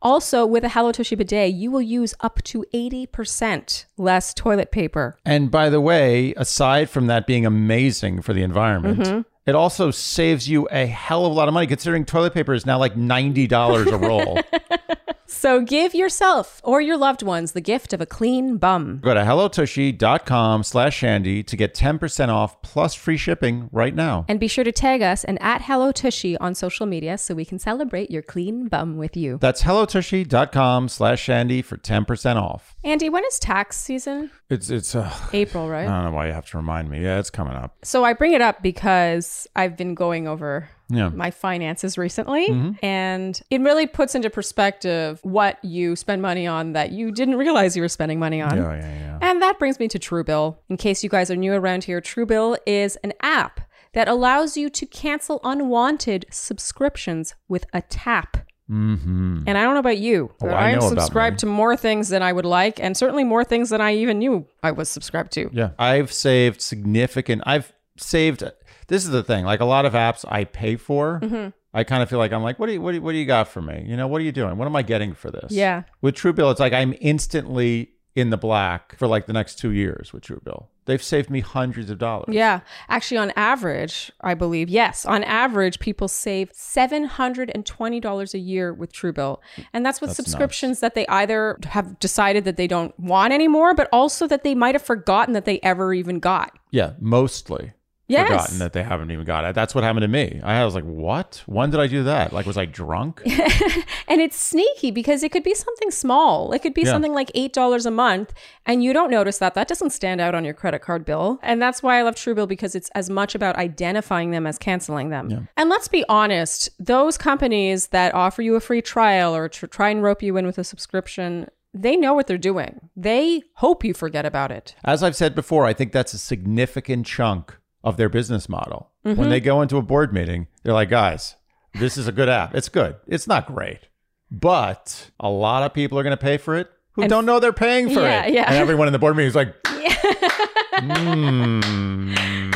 Also, with a Hello Tushy bidet, you will use up to 80% less toilet paper. and by the way, aside from that being amazing for the environment, Mm-hmm. it also saves you a hell of a lot of money considering toilet paper is now like $90 a roll. So give yourself or your loved ones the gift of a clean bum. Go to hellotushy.com slash shandy to get 10% off plus free shipping right now. And be sure to tag us and at Hello Tushy on social media so we can celebrate your clean bum with you. That's hellotushy.com slash shandy for 10% off. Andy, when is tax season? It's, it's, uh, April, right? I don't know why you have to remind me. Yeah, it's coming up. So I bring it up because I've been going over Yeah. my finances recently Mm-hmm. and it really puts into perspective what you spend money on that you didn't realize you were spending money on. Yeah, yeah, yeah. And that brings me to Truebill. In case you guys are new around here, Truebill is an app that allows you to cancel unwanted subscriptions with a tap. Mm-hmm. And I don't know about you, but Oh, I I, am subscribed to more things than I would like, and certainly more things than I even knew I was subscribed to. Yeah. I've saved significant, I've saved. This is the thing. Like a lot of apps I pay for, Mm-hmm. I kind of feel like I'm like, what do you what do you, what do you got for me? You know, what are you doing? What am I getting for this? Yeah. With Truebill, it's like I'm instantly in the black for like the next two years with Truebill. They've saved me hundreds of dollars. Yeah. Actually, on average, I believe, yes, on average, people save $720 a year with Truebill. And that's with That's subscriptions that they either have decided that they don't want anymore, but also that they might have forgotten that they ever even got. Yeah, mostly. Yes. Forgotten that they haven't even got it. That's what happened to me. I was like, what? When did I do that? Like, was I drunk? And it's sneaky because it could be something small. It could be Yeah. something like $8 a month, and you don't notice that. That doesn't stand out on your credit card bill. And that's why I love Truebill because it's as much about identifying them as canceling them. And let's be honest, those companies that offer you a free trial or tr- try and rope you in with a subscription, they know what they're doing. They hope you forget about it. As I've said before, I think that's a significant chunk of their business model. Mm-hmm. When they go into a board meeting, they're like, guys, this is a good app. It's good. It's not great. But a lot of people are going to pay for it who don't know they're paying for Yeah, it. yeah. And everyone in the board meeting is like, "Hmm."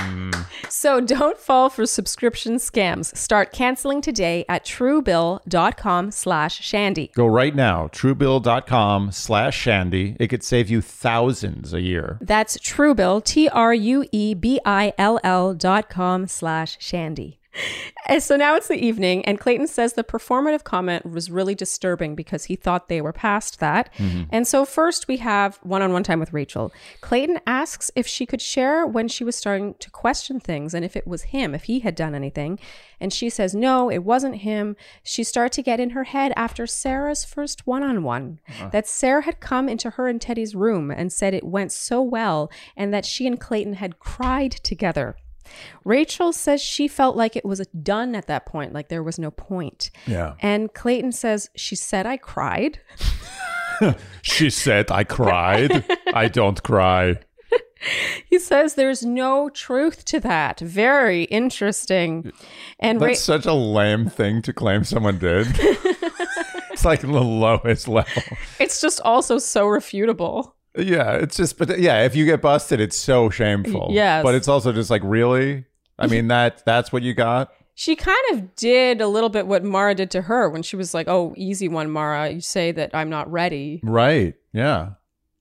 So don't fall for subscription scams. Start canceling today at truebill.com slash shandy. Go right now, truebill.com slash shandy. It could save you thousands a year. That's Truebill, T R U E B I L L dot com slash shandy. And so now it's the evening, and Clayton says the performative comment was really disturbing because he thought they were past that. Mm-hmm. And so, first, we have one on one time with Rachel. Clayton asks if she could share when she was starting to question things and if it was him, if he had done anything. And she says, no, it wasn't him. She started to get in her head after Sarah's first one on one that Sarah had come into her and Teddi's room and said it went so well and that she and Clayton had cried together. Rachel says she felt like it was done at that point, like there was no point. Yeah. And Clayton says, She said I cried. She said, I cried. I don't cry. He says there's no truth to that. Very interesting. And Ra- That's such a lame thing to claim someone did. it's like the lowest level. it's just also so refutable. Yeah, it's just, but yeah, if you get busted, it's so shameful. Yes. But it's also just like, really? I mean, that that's what you got? She kind of did a little bit what Mara did to her when she was like, Oh, easy one, Mara. You say that I'm not ready. Right. Yeah.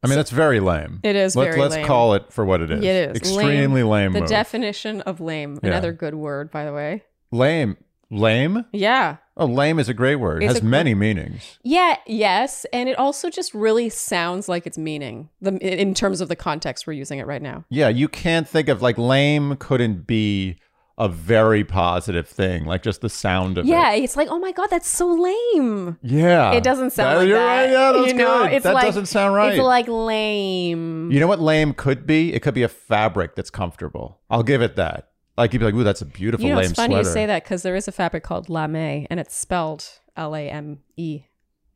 I mean, that's very lame. It is Let's, very let's lame. call it for what it is. It is. Extremely lame, The move. definition of lame. Yeah. Another good word, by the way. lame. Lame? Yeah. Oh, lame is a great word. It has a- many meanings. Yeah, yes, and it also just really sounds like it's meaning the in terms of the context we're using it right now. Yeah, you can't think of like lame couldn't be a very positive thing, like just the sound of it. Yeah, it's like, oh my god, that's so lame. Yeah. It doesn't sound That- like you're that. right. Yeah, that's you know, good. that like, doesn't sound right. It's like lame. You know what lame could be? It could be a fabric that's comfortable. I'll give it that. Like you'd be like, "Ooh, that's a beautiful You know, lame it's funny sweater." you say that because there is a fabric called lame, and it's spelled L A M E.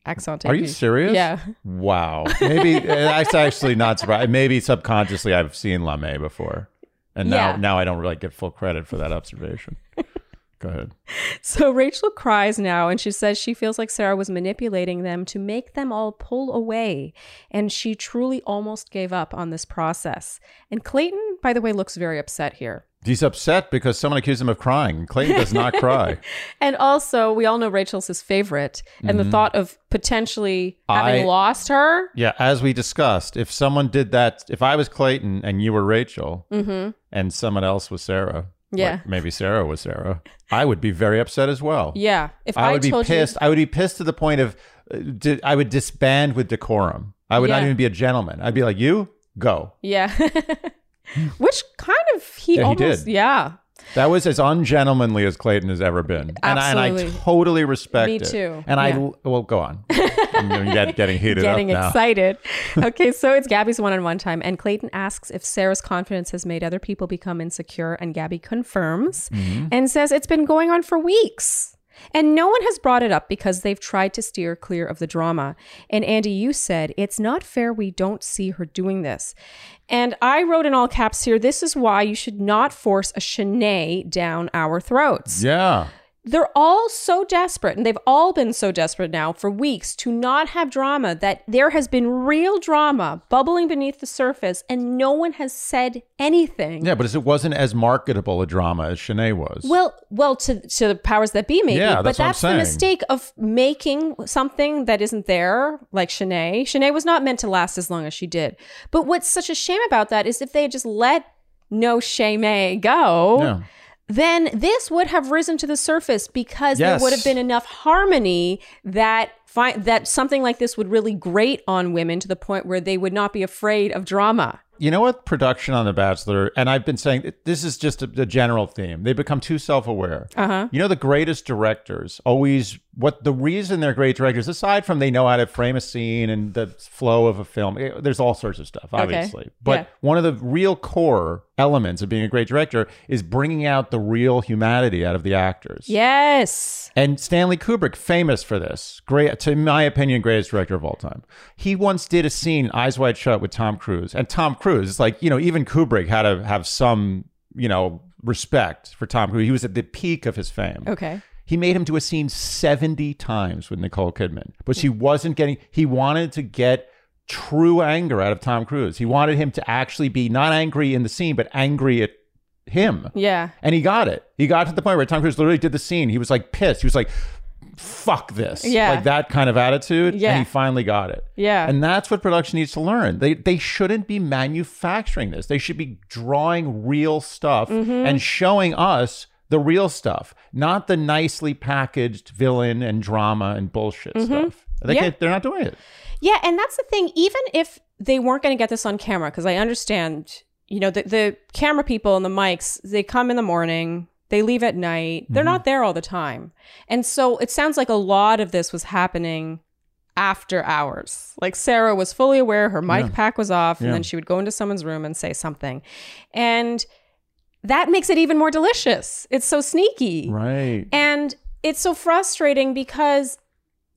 Accent. Are you serious? Yeah. Wow. Maybe eh, that's actually not surprising. Maybe subconsciously I've seen lame before, and now Yeah. now I don't really get full credit for that observation. Go ahead. So Rachel cries now and she says she feels like Sarah was manipulating them to make them all pull away. And she truly almost gave up on this process. And Clayton, by the way, looks very upset here. He's upset because someone accused him of crying. Clayton does not cry. And also, we all know Rachel's his favorite. And the thought of potentially having Mm-hmm. I- lost her. Yeah, as we discussed, if someone did that, if I was Clayton and you were Rachel, and someone else was Sarah, Mm-hmm. Yeah. like maybe Sarah was Sarah, I would be very upset as well. Yeah. If I I, would be told pissed. I would be pissed to the point of, uh, di- I would disband with decorum. I would not even be a gentleman. I'd be like, you go. Yeah. Which kind of he Yeah, he almost. did. Yeah. That was as ungentlemanly as Clayton has ever been, and I, and I totally respect Me it. too. And I, well, go on. I'm get, getting heated getting up now. excited. okay, so it's Gabby's one on one time, and Clayton asks if Sarah's confidence has made other people become insecure, and Gabby confirms Mm-hmm. and says it's been going on for weeks. And no one has brought it up because they've tried to steer clear of the drama. And Andy, you said, it's not fair we don't see her doing this. And I wrote in all caps here, this is why you should not force a Shanae down our throats. Yeah, they're all so desperate, and they've all been so desperate now for weeks to not have drama that there has been real drama bubbling beneath the surface, and no one has said anything. Yeah, but it wasn't as marketable a drama as Shanae was. Well, well, to to the powers that be, maybe. Yeah, but that's I'm that's the mistake of making something that isn't there, like Shanae. Shanae was not meant to last as long as she did. But what's such a shame about that is if they had just let no Shanae go, Yeah. Then this would have risen to the surface because Yes. there would have been enough harmony that fi- that something like this would really grate on women to the point where they would not be afraid of drama. You know what? Production on The Bachelor, and I've been saying this is just a, a general theme. They become too self aware. Uh-huh. You know, the greatest directors always, what the reason they're great directors, aside from they know how to frame a scene and the flow of a film, eh, there's all sorts of stuff, obviously. okay. But Yeah. one of the real core elements of being a great director is bringing out the real humanity out of the actors. Yes. And Stanley Kubrick, famous for this, great, to my opinion, greatest director of all time. He once did a scene, Eyes Wide Shut, with Tom Cruise. And Tom Cruise, it's like, you know, even Kubrick had to have some, you know, respect for Tom Cruise. He was at the peak of his fame. Okay. He made him do a scene 70 times with Nicole Kidman, but she wasn't getting, he wanted to get true anger out of Tom Cruise. He wanted him to actually be not angry in the scene, but angry at him. Yeah. And he got it. He got to the point where Tom Cruise literally did the scene. He was like pissed. He was like, fuck this. Yeah. Like that kind of attitude. Yeah. And he finally got it. Yeah. And that's what production needs to learn. They they shouldn't be manufacturing this. They should be drawing real stuff Mm-hmm. and showing us the real stuff, not the nicely packaged villain and drama and bullshit stuff. They. Yeah. can't, they're not doing it. Yeah, and that's the thing. Even if they weren't going to get this on camera, because I understand, you know, the, the camera people and the mics, they come in the morning, they leave at night, they're not there all the time. And so it sounds like a lot of this was happening after hours. Like Sarah was fully aware her mic Yeah. pack was off, and then she would go into someone's room and say something. And that makes it even more delicious. It's so sneaky. Right. And it's so frustrating because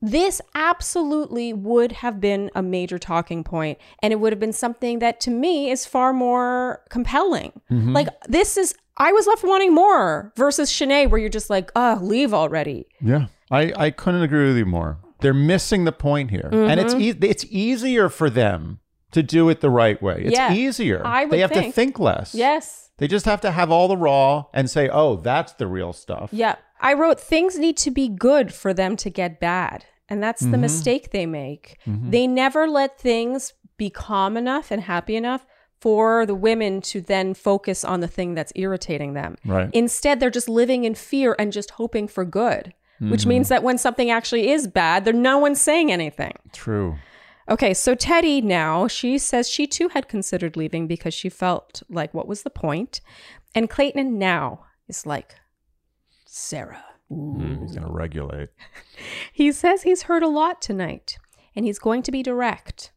this absolutely would have been a major talking point and it would have been something that to me is far more compelling. Mm-hmm. Like this is I was left wanting more versus Shanae where you're just like, oh, leave already. Yeah, I, I couldn't agree with you more. They're missing the point here, and it's Mm-hmm. e- it's easier for them to do it the right way. It's Yeah, easier. I would they have to think. think less. Yes. They just have to have all the raw and say, "Oh, that's the real stuff." Yeah. I wrote things need to be good for them to get bad. And that's Mm-hmm. the mistake they make. They never let things be calm enough and happy enough for the women to then focus on the thing that's irritating them. Right. Instead, they're just living in fear and just hoping for good, which Mm-hmm. means that when something actually is bad, there no one's saying anything. True. Okay, so Teddi now, she says she too had considered leaving because she felt like what was the point? And Clayton now is like, Sarah. Mm, he's gonna regulate. He says he's heard a lot tonight and he's going to be direct.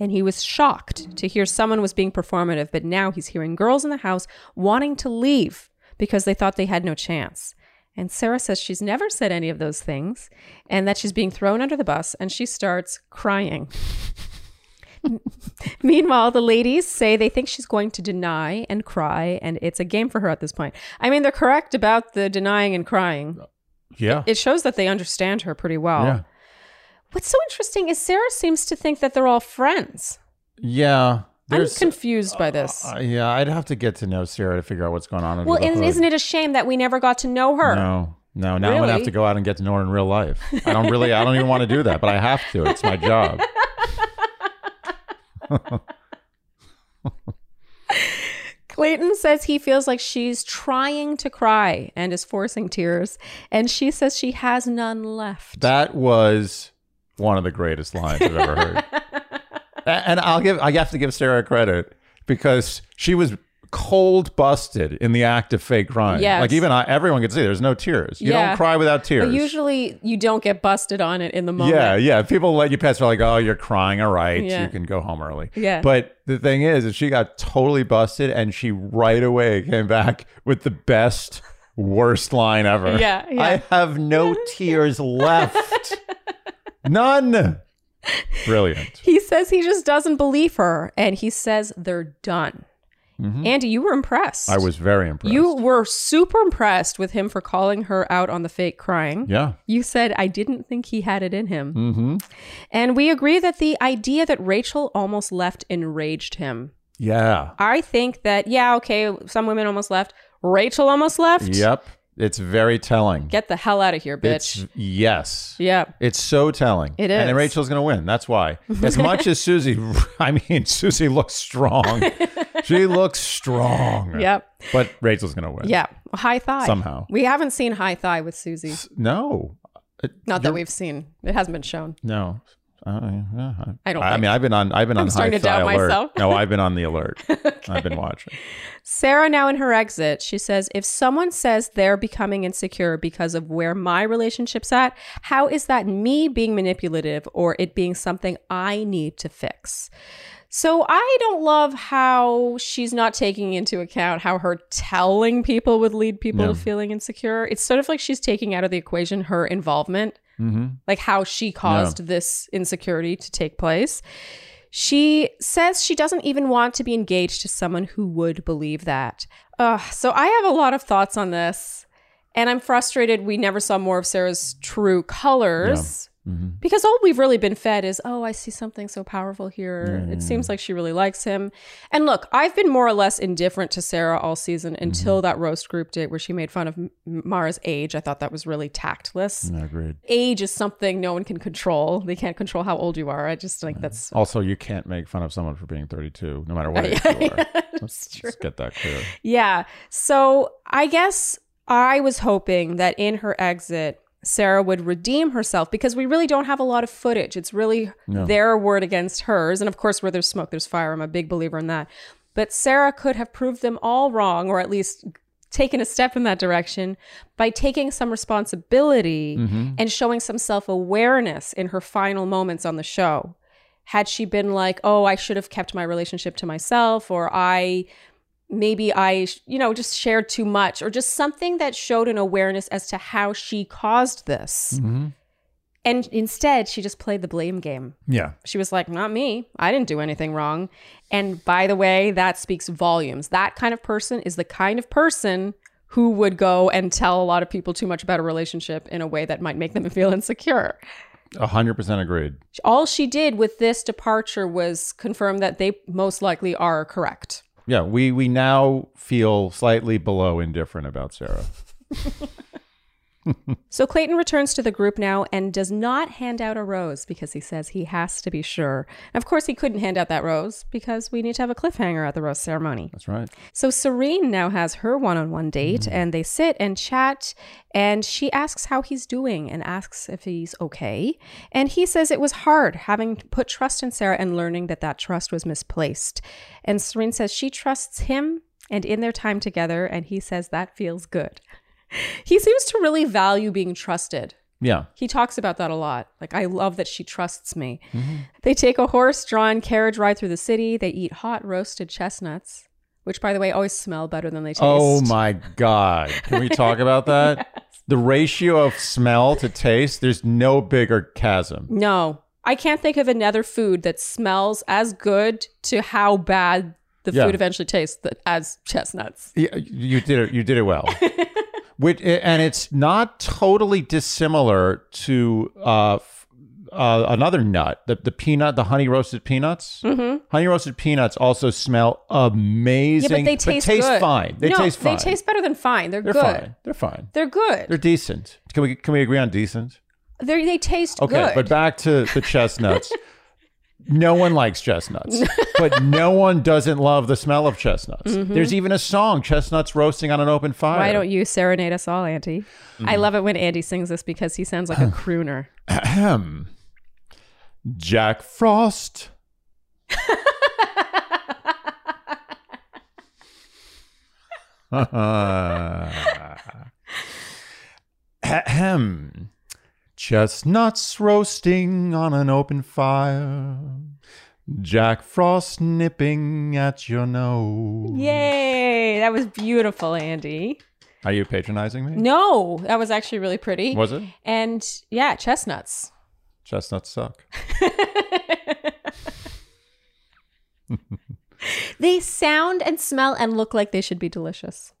And he was shocked to hear someone was being performative, but now he's hearing girls in the house wanting to leave because they thought they had no chance. And Sarah says she's never said any of those things and that she's being thrown under the bus and she starts crying. Meanwhile, the ladies say they think she's going to deny and cry, and it's a game for her at this point. I mean, they're correct about the denying and crying. Yeah. It shows that they understand her pretty well. yeah. What's so interesting is Sarah seems to think that they're all friends. Yeah. There's. I'm confused by this. uh, yeah, I'd have to get to know Sarah to figure out what's going on. Well, and isn't it a shame that we never got to know her? No, no. Now I'm gonna have to go out and get to know her in real life. I don't really. I don't even want to do that, but I have to. It's my job. Clayton says he feels like she's trying to cry and is forcing tears, and she says she has none left. That was one of the greatest lines I've ever heard. And I'll give I have to give Sarah credit because she was cold busted in the act of fake crying. Yes. Like even I, everyone could see there's no tears. You Yeah. don't cry without tears. But usually you don't get busted on it in the moment. yeah, yeah. People let you pass. They're like, "Oh, you're crying. All right, Yeah. you can go home early." Yeah. But the thing is, is she got totally busted, and she right away came back with the best, worst line ever. Yeah, yeah. I have no tears left. None. Brilliant. He says he just doesn't believe her, and he says they're done. Andy, you were impressed. I was very impressed. You were super impressed with him for calling her out on the fake crying. yeah. You said, I didn't think he had it in him. Mm-hmm. And we agree that the idea that Rachel almost left enraged him. Yeah. I think that, yeah, okay, some women almost left. Rachel almost left. Yep. It's very telling. Get the hell out of here, bitch. It's yes. yeah. It's so telling. It is. And. Rachel's going to win. That's why. As much as Susie, I mean, Susie looks strong. she looks strong. Yep. But Rachel's going to win. Yeah. High thigh. Somehow. We haven't seen high thigh with Susie. No. Uh, Not that we've seen. It hasn't been shown. No. Uh, I don't I mean, I've been on. I've been on high to doubt alert. myself. No, I've been on the alert. I've been watching. Sarah, now in her exit, she says, If someone says they're becoming insecure because of where my relationship's at, how is that me being manipulative or it being something I need to fix? So I don't love how she's not taking into account how her telling people would lead people to feeling insecure. It's sort of like she's taking out of the equation her involvement, Mm-hmm. like how she caused this insecurity to take place. She says she doesn't even want to be engaged to someone who would believe that. Ugh, so I have a lot of thoughts on this, and I'm frustrated we never saw more of Sarah's true colors. Mm-hmm. Because all we've really been fed is, oh, I see something so powerful here. It seems like she really likes him. And look, I've been more or less indifferent to Sarah all season until that roast group date where she made fun of Mara's age. I thought that was really tactless. Agreed. Age is something no one can control. They can't control how old you are. I just think that's Also, you can't make fun of someone for being 32, no matter what age you are. Let's, let's get that clear. Yeah. So I guess I was hoping that in her exit, Sarah would redeem herself because we really don't have a lot of footage. It's really No. their word against hers. And of course, where there's smoke, there's fire. I'm a big believer in that. But Sarah could have proved them all wrong, or at least taken a step in that direction by taking some responsibility mm-hmm. and showing some self awareness in her final moments on the show. Had she been like, oh, I should have kept my relationship to myself, or I maybe I, you know, just shared too much or just something that showed an awareness as to how she caused this. Mhm. And instead, she just played the blame game. Yeah. She was like, not me. I didn't do anything wrong. And by the way, that speaks volumes. That kind of person is the kind of person who would go and tell a lot of people too much about a relationship in a way that might make them feel insecure. 100% agreed. All she did with this departure was confirm that they most likely are correct. Yeah, we we now feel slightly below indifferent about Sarah. So Clayton returns to the group now and does not hand out a rose because he says he has to be sure. And of course, he couldn't hand out that rose because we need to have a cliffhanger at the rose ceremony. That's right. So Serene now has her one on one date mm. and they sit and chat. And she asks how he's doing and asks if he's okay. And he says it was hard having put trust in Sarah and learning that that trust was misplaced. And Serene says she trusts him and in their time together. And he says that feels good. He seems to really value being trusted. Yeah. He talks about that a lot. Like, I love that she trusts me. Mm-hmm. They take a horse drawn carriage ride through the city. They eat hot roasted chestnuts, which, by the way, always smell better than they taste. Oh my God. Can we talk about that? The ratio of smell to taste, there's no bigger chasm. No, I can't think of another food that smells as good to how bad the Yeah. food eventually tastes that, as chestnuts. Yeah, you did it. You did it well. Which, and it's not totally dissimilar to uh, f- uh, another nut, the, the peanut, the honey roasted peanuts. Mm-hmm. Honey roasted peanuts also smell amazing. Yeah, but they taste, good. fine. They no, taste fine. They taste better than fine. They're, They're good. fine. They're fine. They're good. They're decent. Can we can we agree on decent? They're, they taste Okay, good. but back to the chestnuts. no one likes chestnuts, but no one doesn't love the smell of chestnuts. There's even a song, "Chestnuts Roasting on an Open Fire." Mm-hmm. Why don't you serenade us all, Auntie? I Mm. love it when Andy sings this because he sounds like a crooner. Ahem. Jack Frost. Ahem. Chestnuts roasting on an open fire. Jack Frost nipping at your nose. Yay! That was beautiful, Andy. Are you patronizing me? No, that was actually really pretty. Was it? And yeah, chestnuts. Chestnuts suck. They sound and smell and look like they should be delicious.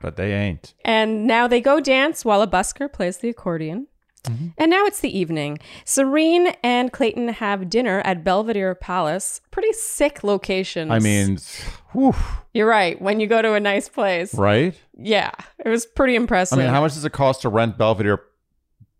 But they ain't. And now they go dance while a busker plays the accordion. And now it's the evening. Serene and Clayton have dinner at Belvedere Palace. Pretty sick location. I mean, whew, you're right. When you go to a nice place, right? yeah, it was pretty impressive. I mean, how much does it cost to rent Belvedere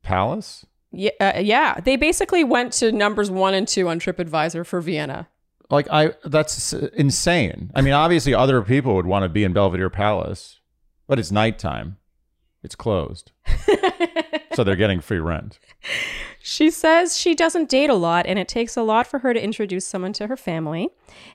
Palace? yeah, uh, yeah, they basically went to numbers one and two on TripAdvisor for Vienna. Like I that's insane. I mean, obviously other people would want to be in Belvedere Palace, but it's nighttime. It's closed. so they're getting free rent. She says she doesn't date a lot and it takes a lot for her to introduce someone to her family.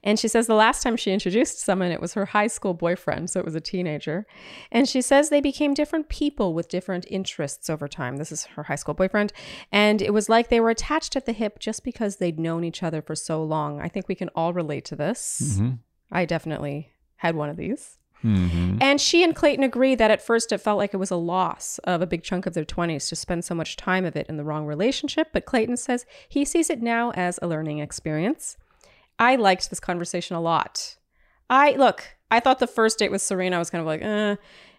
And she says the last time she introduced someone, it was her high school boyfriend, so it was a teenager. And she says they became different people with different interests over time. This is her high school boyfriend. And it was like they were attached at the hip just because they'd known each other for so long. I think we can all relate to this. Mm-hmm. I definitely had one of these. Mm-hmm. And she and Clayton agree that at first it felt like it was a loss of a big chunk of their 20s to spend so much time of it in the wrong relationship. But Clayton says he sees it now as a learning experience. I liked this conversation a lot. I look, I thought the first date with Serena, I was kind of like, eh.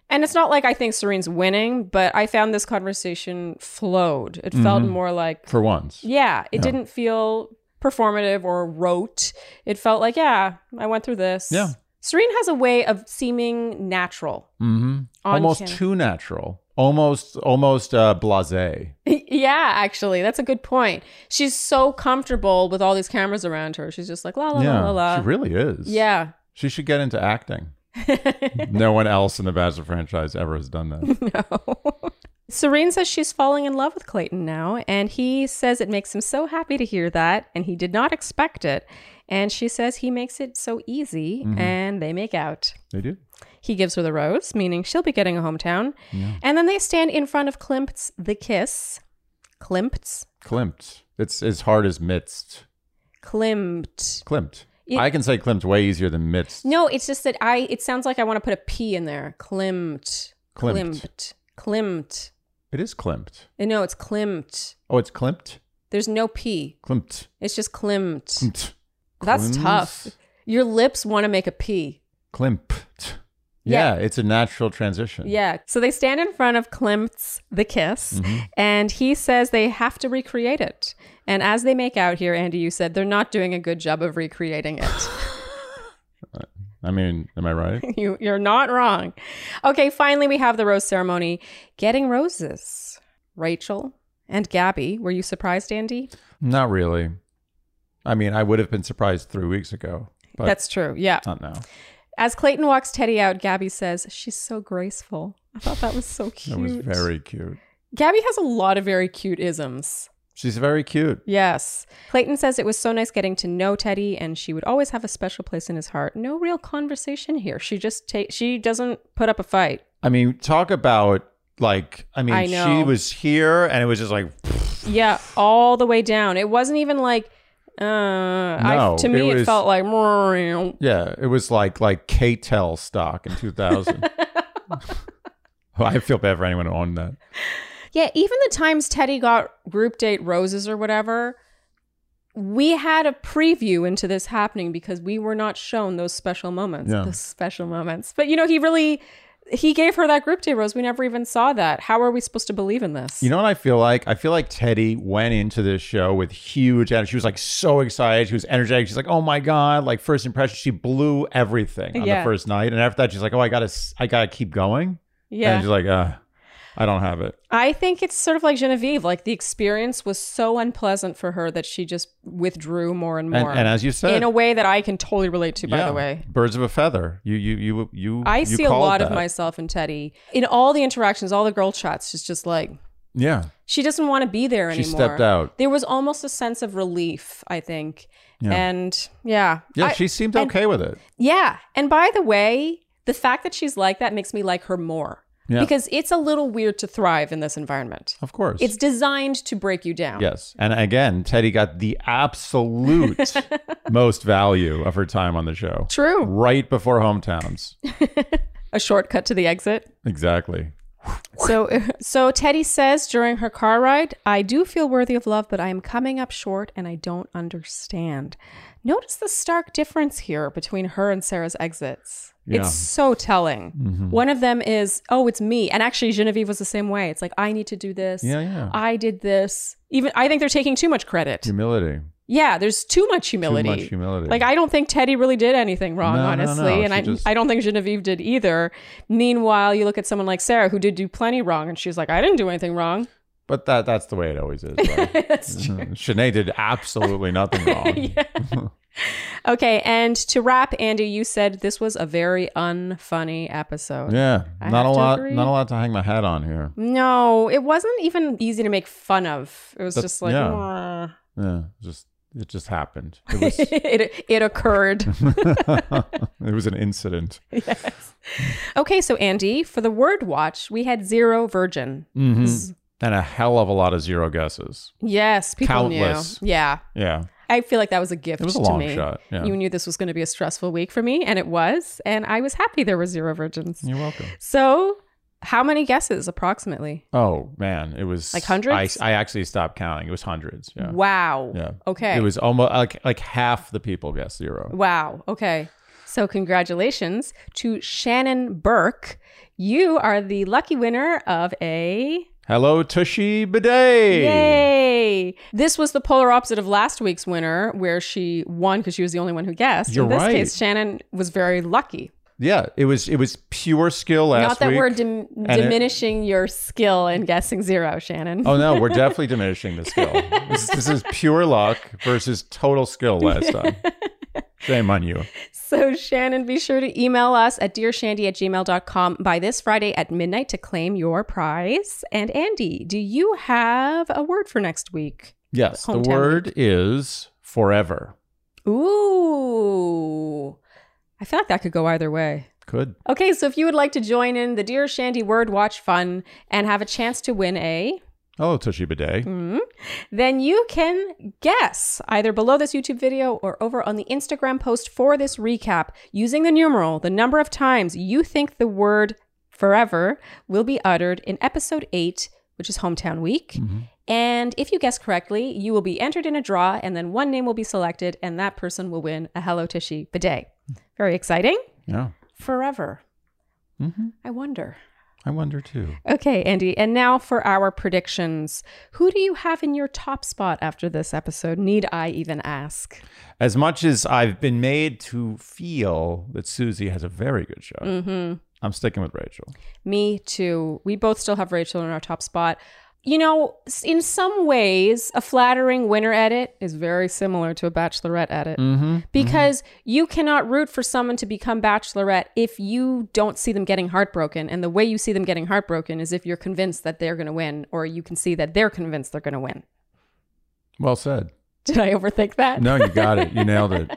And it's not like I think Serene's winning, but I found this conversation flowed. It felt Mm-hmm. more like, For once. yeah, it didn't feel performative or rote. It felt like, yeah, I went through this. Yeah. Serene has a way of seeming natural. Mm-hmm. Almost camera. too natural. Almost almost uh blasé. yeah, actually, that's a good point. She's so comfortable with all these cameras around her. She's just like la la Yeah. la la She really is. Yeah. She should get into acting. no one else in the Bachelor franchise ever has done that. No. Serene says she's falling in love with Clayton now, and he says it makes him so happy to hear that, and he did not expect it. And she says he makes it so easy, and they make out. they do. He gives her the rose, meaning she'll be getting a hometown. Yeah. And then they stand in front of Klimt's The Kiss. Klimt's? Klimt. It's as hard as midst. Klimt. Klimt. It- I can say Klimt way easier than midst. No, it's just that I. It sounds like I want to put a P in there. Klimt. Klimt. Klimt. Klimt. It is Klimt. Uh, No, it's Klimt. Oh, it's Klimt? There's no P. Klimt. It's just Klimt. Klimt. That's Klimt. tough. Your lips want to make a P. Klimt. Yeah. Yeah, it's a natural transition. Yeah. So they stand in front of Klimt's The Kiss, Mm-hmm. and he says they have to recreate it. And as they make out here, Andy, you said they're not doing a good job of recreating it. I mean, am I right? you, you're not wrong. Okay, finally, we have the rose ceremony. Getting roses. Rachel and Gabby. Were you surprised, Andy? Not really. I mean, I would have been surprised three weeks ago, but That's true. Yeah. not now. As Clayton walks Teddi out, Gabby says, She's so graceful. I thought that was so cute. That was very cute. Gabby has a lot of very cute isms. She's very cute. Yes. Clayton says it was so nice getting to know Teddi and she would always have a special place in his heart. No real conversation here. She just ta- she doesn't put up a fight. I mean, talk about like, I mean, I she was here and it was just like, Yeah, all the way down. It wasn't even like uh I, to me it it, felt like yeah, it was like like K-tel stock in 2000. I feel bad for anyone who owned that. Yeah, even the times Teddi got group date roses or whatever, we had a preview into this happening because we were not shown those special moments. Yeah. Those special moments. But you know, he really he gave her that group date rose. We never even saw that. How are we supposed to believe in this? You know what I feel like? I feel like Teddi went into this show with huge energy. She was like so excited. She was energetic. She's like, "Oh my god!" Like first impression, she blew everything on Yeah. the first night, and after that, she's like, "Oh, I gotta, I gotta keep going." yeah. And she's like, "Uh, I don't have it." I think it's sort of like Genevieve. Like the experience was so unpleasant for her that she just withdrew more and And, more. and as you said, in a way that I can totally relate to, by the way. birds of a feather. You, you, you, you. I you see a lot of myself in Teddi. In all the interactions, all the girl chats, she's just like, Yeah, she doesn't want to be there she anymore. stepped out. There was almost a sense of relief, I think. Yeah. And yeah. Yeah, I- she seemed and- okay with it. yeah. And by the way, the fact that she's like that makes me like her more. Yeah. Because it's a little weird to thrive in this environment. Of course. It's designed to break you down. yes, and again, Teddi got the absolute most value of her time on the show. True. Right before hometowns. A shortcut to the exit. Exactly. So, so Teddi says during her car ride, "I do feel worthy of love, but I am coming up short, and I don't understand." Notice the stark difference here between her and Sarah's exits. Yeah. It's so telling. Mhm. One of them is, oh, it's me. And actually, Genevieve was the same way. It's like, I need to do this. Yeah, yeah. I did this. Even I think they're taking too much credit. Humility. Yeah, there's too much humility. Too much humility. Like I don't think Teddi really did anything wrong, No, no, honestly, no. and I just- I don't think Genevieve did either. Meanwhile, you look at someone like Sarah who did do plenty wrong, and she's like, I didn't do anything wrong. But that that's the way it always is. Right? That's true. Shanae did absolutely nothing wrong. Okay, and to wrap, Andy, you said this was a very unfunny episode. Yeah, I not a lot. agree. Not a lot to hang my hat on here. No, it wasn't even easy to make fun of. It was That's- just like, yeah. "Mwah." Yeah, just it just happened. It was it, it occurred. it was an incident. yes. Okay, so Andy, for the word watch, we had zero virgin. Mhm. And a hell of a lot of zero guesses. Yes, people Countless. knew. Yeah. Yeah, I feel like that was a gift it was a to long me. shot. Yeah, You knew this was going to be a stressful week for me, and it was. And I was happy there were zero virgins. you're welcome. So, how many guesses approximately? Oh man, it was Like hundreds? I, I actually stopped counting. It was hundreds. Yeah, Wow. yeah. Okay. It was almost like like half the people guessed zero. Wow. Okay. So, congratulations to Shannon Burke. You are the lucky winner of a. Hello, Tushy Bidet. Yay! This was the polar opposite of last week's winner, where she won because she was the only one who guessed. You're In this right. case, Shannon was very lucky. Yeah, it was it was pure skill last week. Not that week. we're dim- it- diminishing your skill in guessing zero, Shannon. Oh no, we're definitely diminishing the skill. This, this is pure luck versus total skill last time. Shame on you. So, Shannon, be sure to email us at dearshandy at gmail.com by this Friday at midnight to claim your prize. And Andy, do you have a word for next week? Yes, the Hometown word is forever. Ooh, I feel like that could go either way. Could. Okay, so if you would like to join in the Dear Shandy Word Watch fun and have a chance to win a Hello, Tushy Bidet. Mhm. Then you can guess either below this YouTube video or over on the Instagram post for this recap using the numeral, the number of times you think the word forever will be uttered in episode 8, which is Hometown Week. Mhm. And if you guess correctly, you will be entered in a draw, and then one name will be selected, and that person will win a Hello Tushy bidet. Very exciting. Yeah. Forever. hmm I wonder. I wonder too. Okay, Andy. And now for our predictions. Who do you have in your top spot after this episode? Need I even ask? As much as I've been made to feel that Susie has a very good shot, hmm I'm sticking with Rachel. Me too. We both still have Rachel in our top spot. You know, in some ways, a flattering winner edit is very similar to a bachelorette edit Mm-hmm. because you cannot root for someone to become bachelorette if you don't see them getting heartbroken. And the way you see them getting heartbroken is if you're convinced that they're going to win, or you can see that they're convinced they're going to win. Well said. Did I overthink that? No, you got it. You nailed it.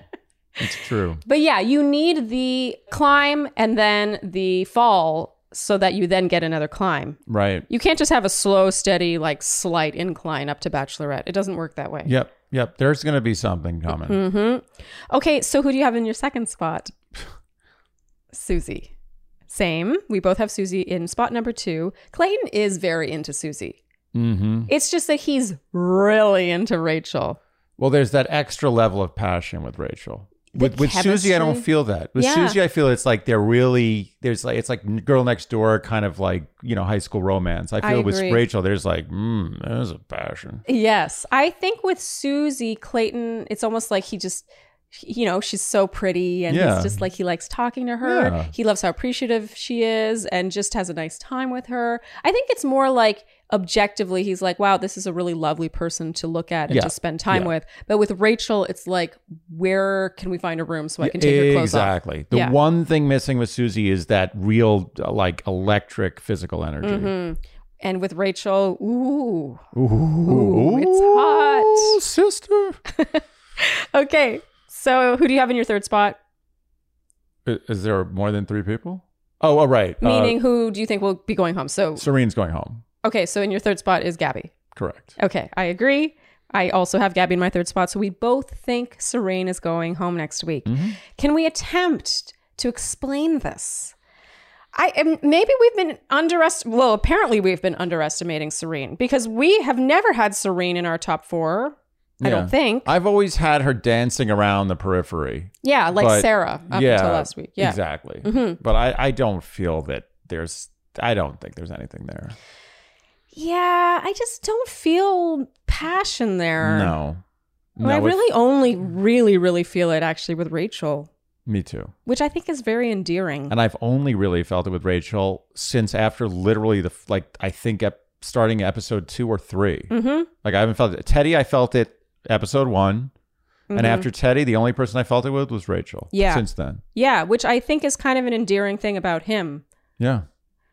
It's true. But yeah, you need the climb and then the fall so that you then get another climb. Right. You can't just have a slow, steady, like slight incline up to bachelorette. It doesn't work that way. Yep. Yep. There's going to be something coming. hmm Okay, so who do you have in your second spot? Susie. Same. We both have Susie in spot number two. Clayton is very into Susie. Mm-hmm. It's just that he's really into Rachel. Well, there's that extra level of passion with Rachel. With with Susie, I don't feel that. With Yeah. Susie, I feel it's like they're really there's like it's like girl next door kind of like you know high school romance. I I feel with. Rachel, there's like mm, there's a passion. Yes. I think with Susie Clayton, it's almost like he just, you know, she's so pretty and Yeah. it's just like he likes talking to her. Yeah. He loves how appreciative she is and just has a nice time with her. I think it's more like objectively, he's like, wow, this is a really lovely person to look at and Yeah. to spend time Yeah. with. But with Rachel, it's like, where can we find a room so I can take her clothes off? exactly. The Yeah. one thing missing with Susie is that real uh, like electric physical energy. hmm And with Rachel, ooh. Ooh, Ooh, it's hot. sister. Okay. So who do you have in your third spot? I- Is there more than three people? Oh, all right. Uh, Meaning, who do you think will be going home? So, Serene's going home. Okay, so in your third spot is Gabby. Correct. Okay, I agree. I also have Gabby in my third spot. So we both think Serene is going home next week. Mhm. Can we attempt to explain this? I maybe we've been underest. Well, apparently we've been underestimating Serene because we have never had Serene in our top four I don't think. I've always had her dancing around the periphery. yeah, like but- Sarah up yeah, until last week. Yeah. exactly. Mhm. But I, I don't feel that there's. I don't think there's anything there. Yeah, I just don't feel passion there. No. I really only really, really feel it actually with Rachel, Me too. which I think is very endearing. And I've only really felt it with Rachel since after literally the like I think ep- starting episode two or 3 mm-hmm. Like I haven't felt it. Teddi, I felt it episode one, and after Teddi, the only person I felt it with was Rachel. Mm-hmm. Yeah. Since then, Yeah, which I think is kind of an endearing thing about him. yeah,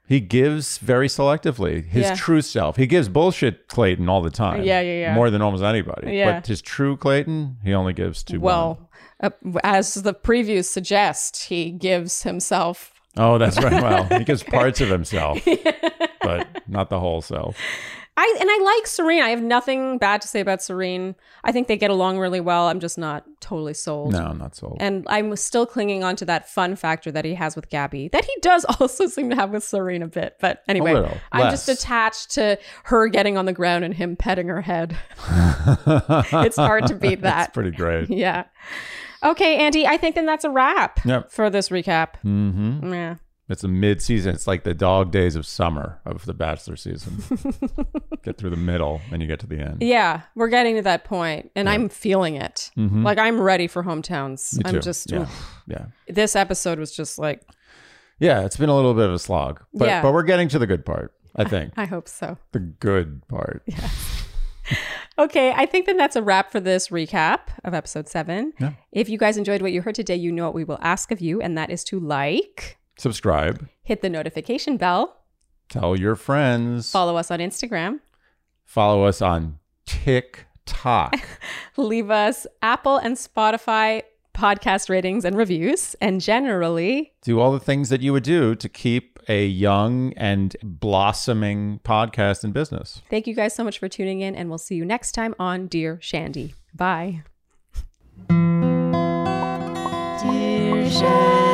he gives very selectively his Yeah. true self. He gives bullshit Clayton all the time. Yeah, yeah, yeah. More than almost anybody. Yeah. But his true Clayton, he only gives to. Well, uh, as the previews suggest, he gives himself. Oh, that's right. Well, he gives parts of himself, but not the whole self. I and I like Serene. I have nothing bad to say about Serene. I think they get along really well. I'm just not totally sold. No, not sold. And I'm still clinging on to that fun factor that he has with Gabby, that he does also seem to have with Serene a bit. But anyway, little, I'm just attached to her getting on the ground and him petting her head. it's hard to beat That's that. pretty great. yeah. Okay, Andy, I think then that's a wrap Yep. for this recap. Mm-hmm. Yeah. It's a mid-season. It's like the dog days of summer of the Bachelor season. get through the middle, and you get to the end. Yeah, we're getting to that point, and I'm feeling it. Like I'm ready for hometowns. Mm-hmm. I'm just yeah. yeah, this episode was just like yeah. It's been a little bit of a slog, but Yeah. but we're getting to the good part. I think I hope so. the good part. Yeah. okay, I think then that's a wrap for this recap of episode seven. Yeah. If you guys enjoyed what you heard today, you know what we will ask of you, and that is to like, Subscribe. hit the notification bell, Tell your friends. follow us on Instagram, Follow us on TikTok. leave us Apple and Spotify podcast ratings and reviews, and generally, do all the things that you would do to keep a young and blossoming podcast in business. thank you guys so much for tuning in, and we'll see you next time on Dear Shandy. Bye. Dear Shandy.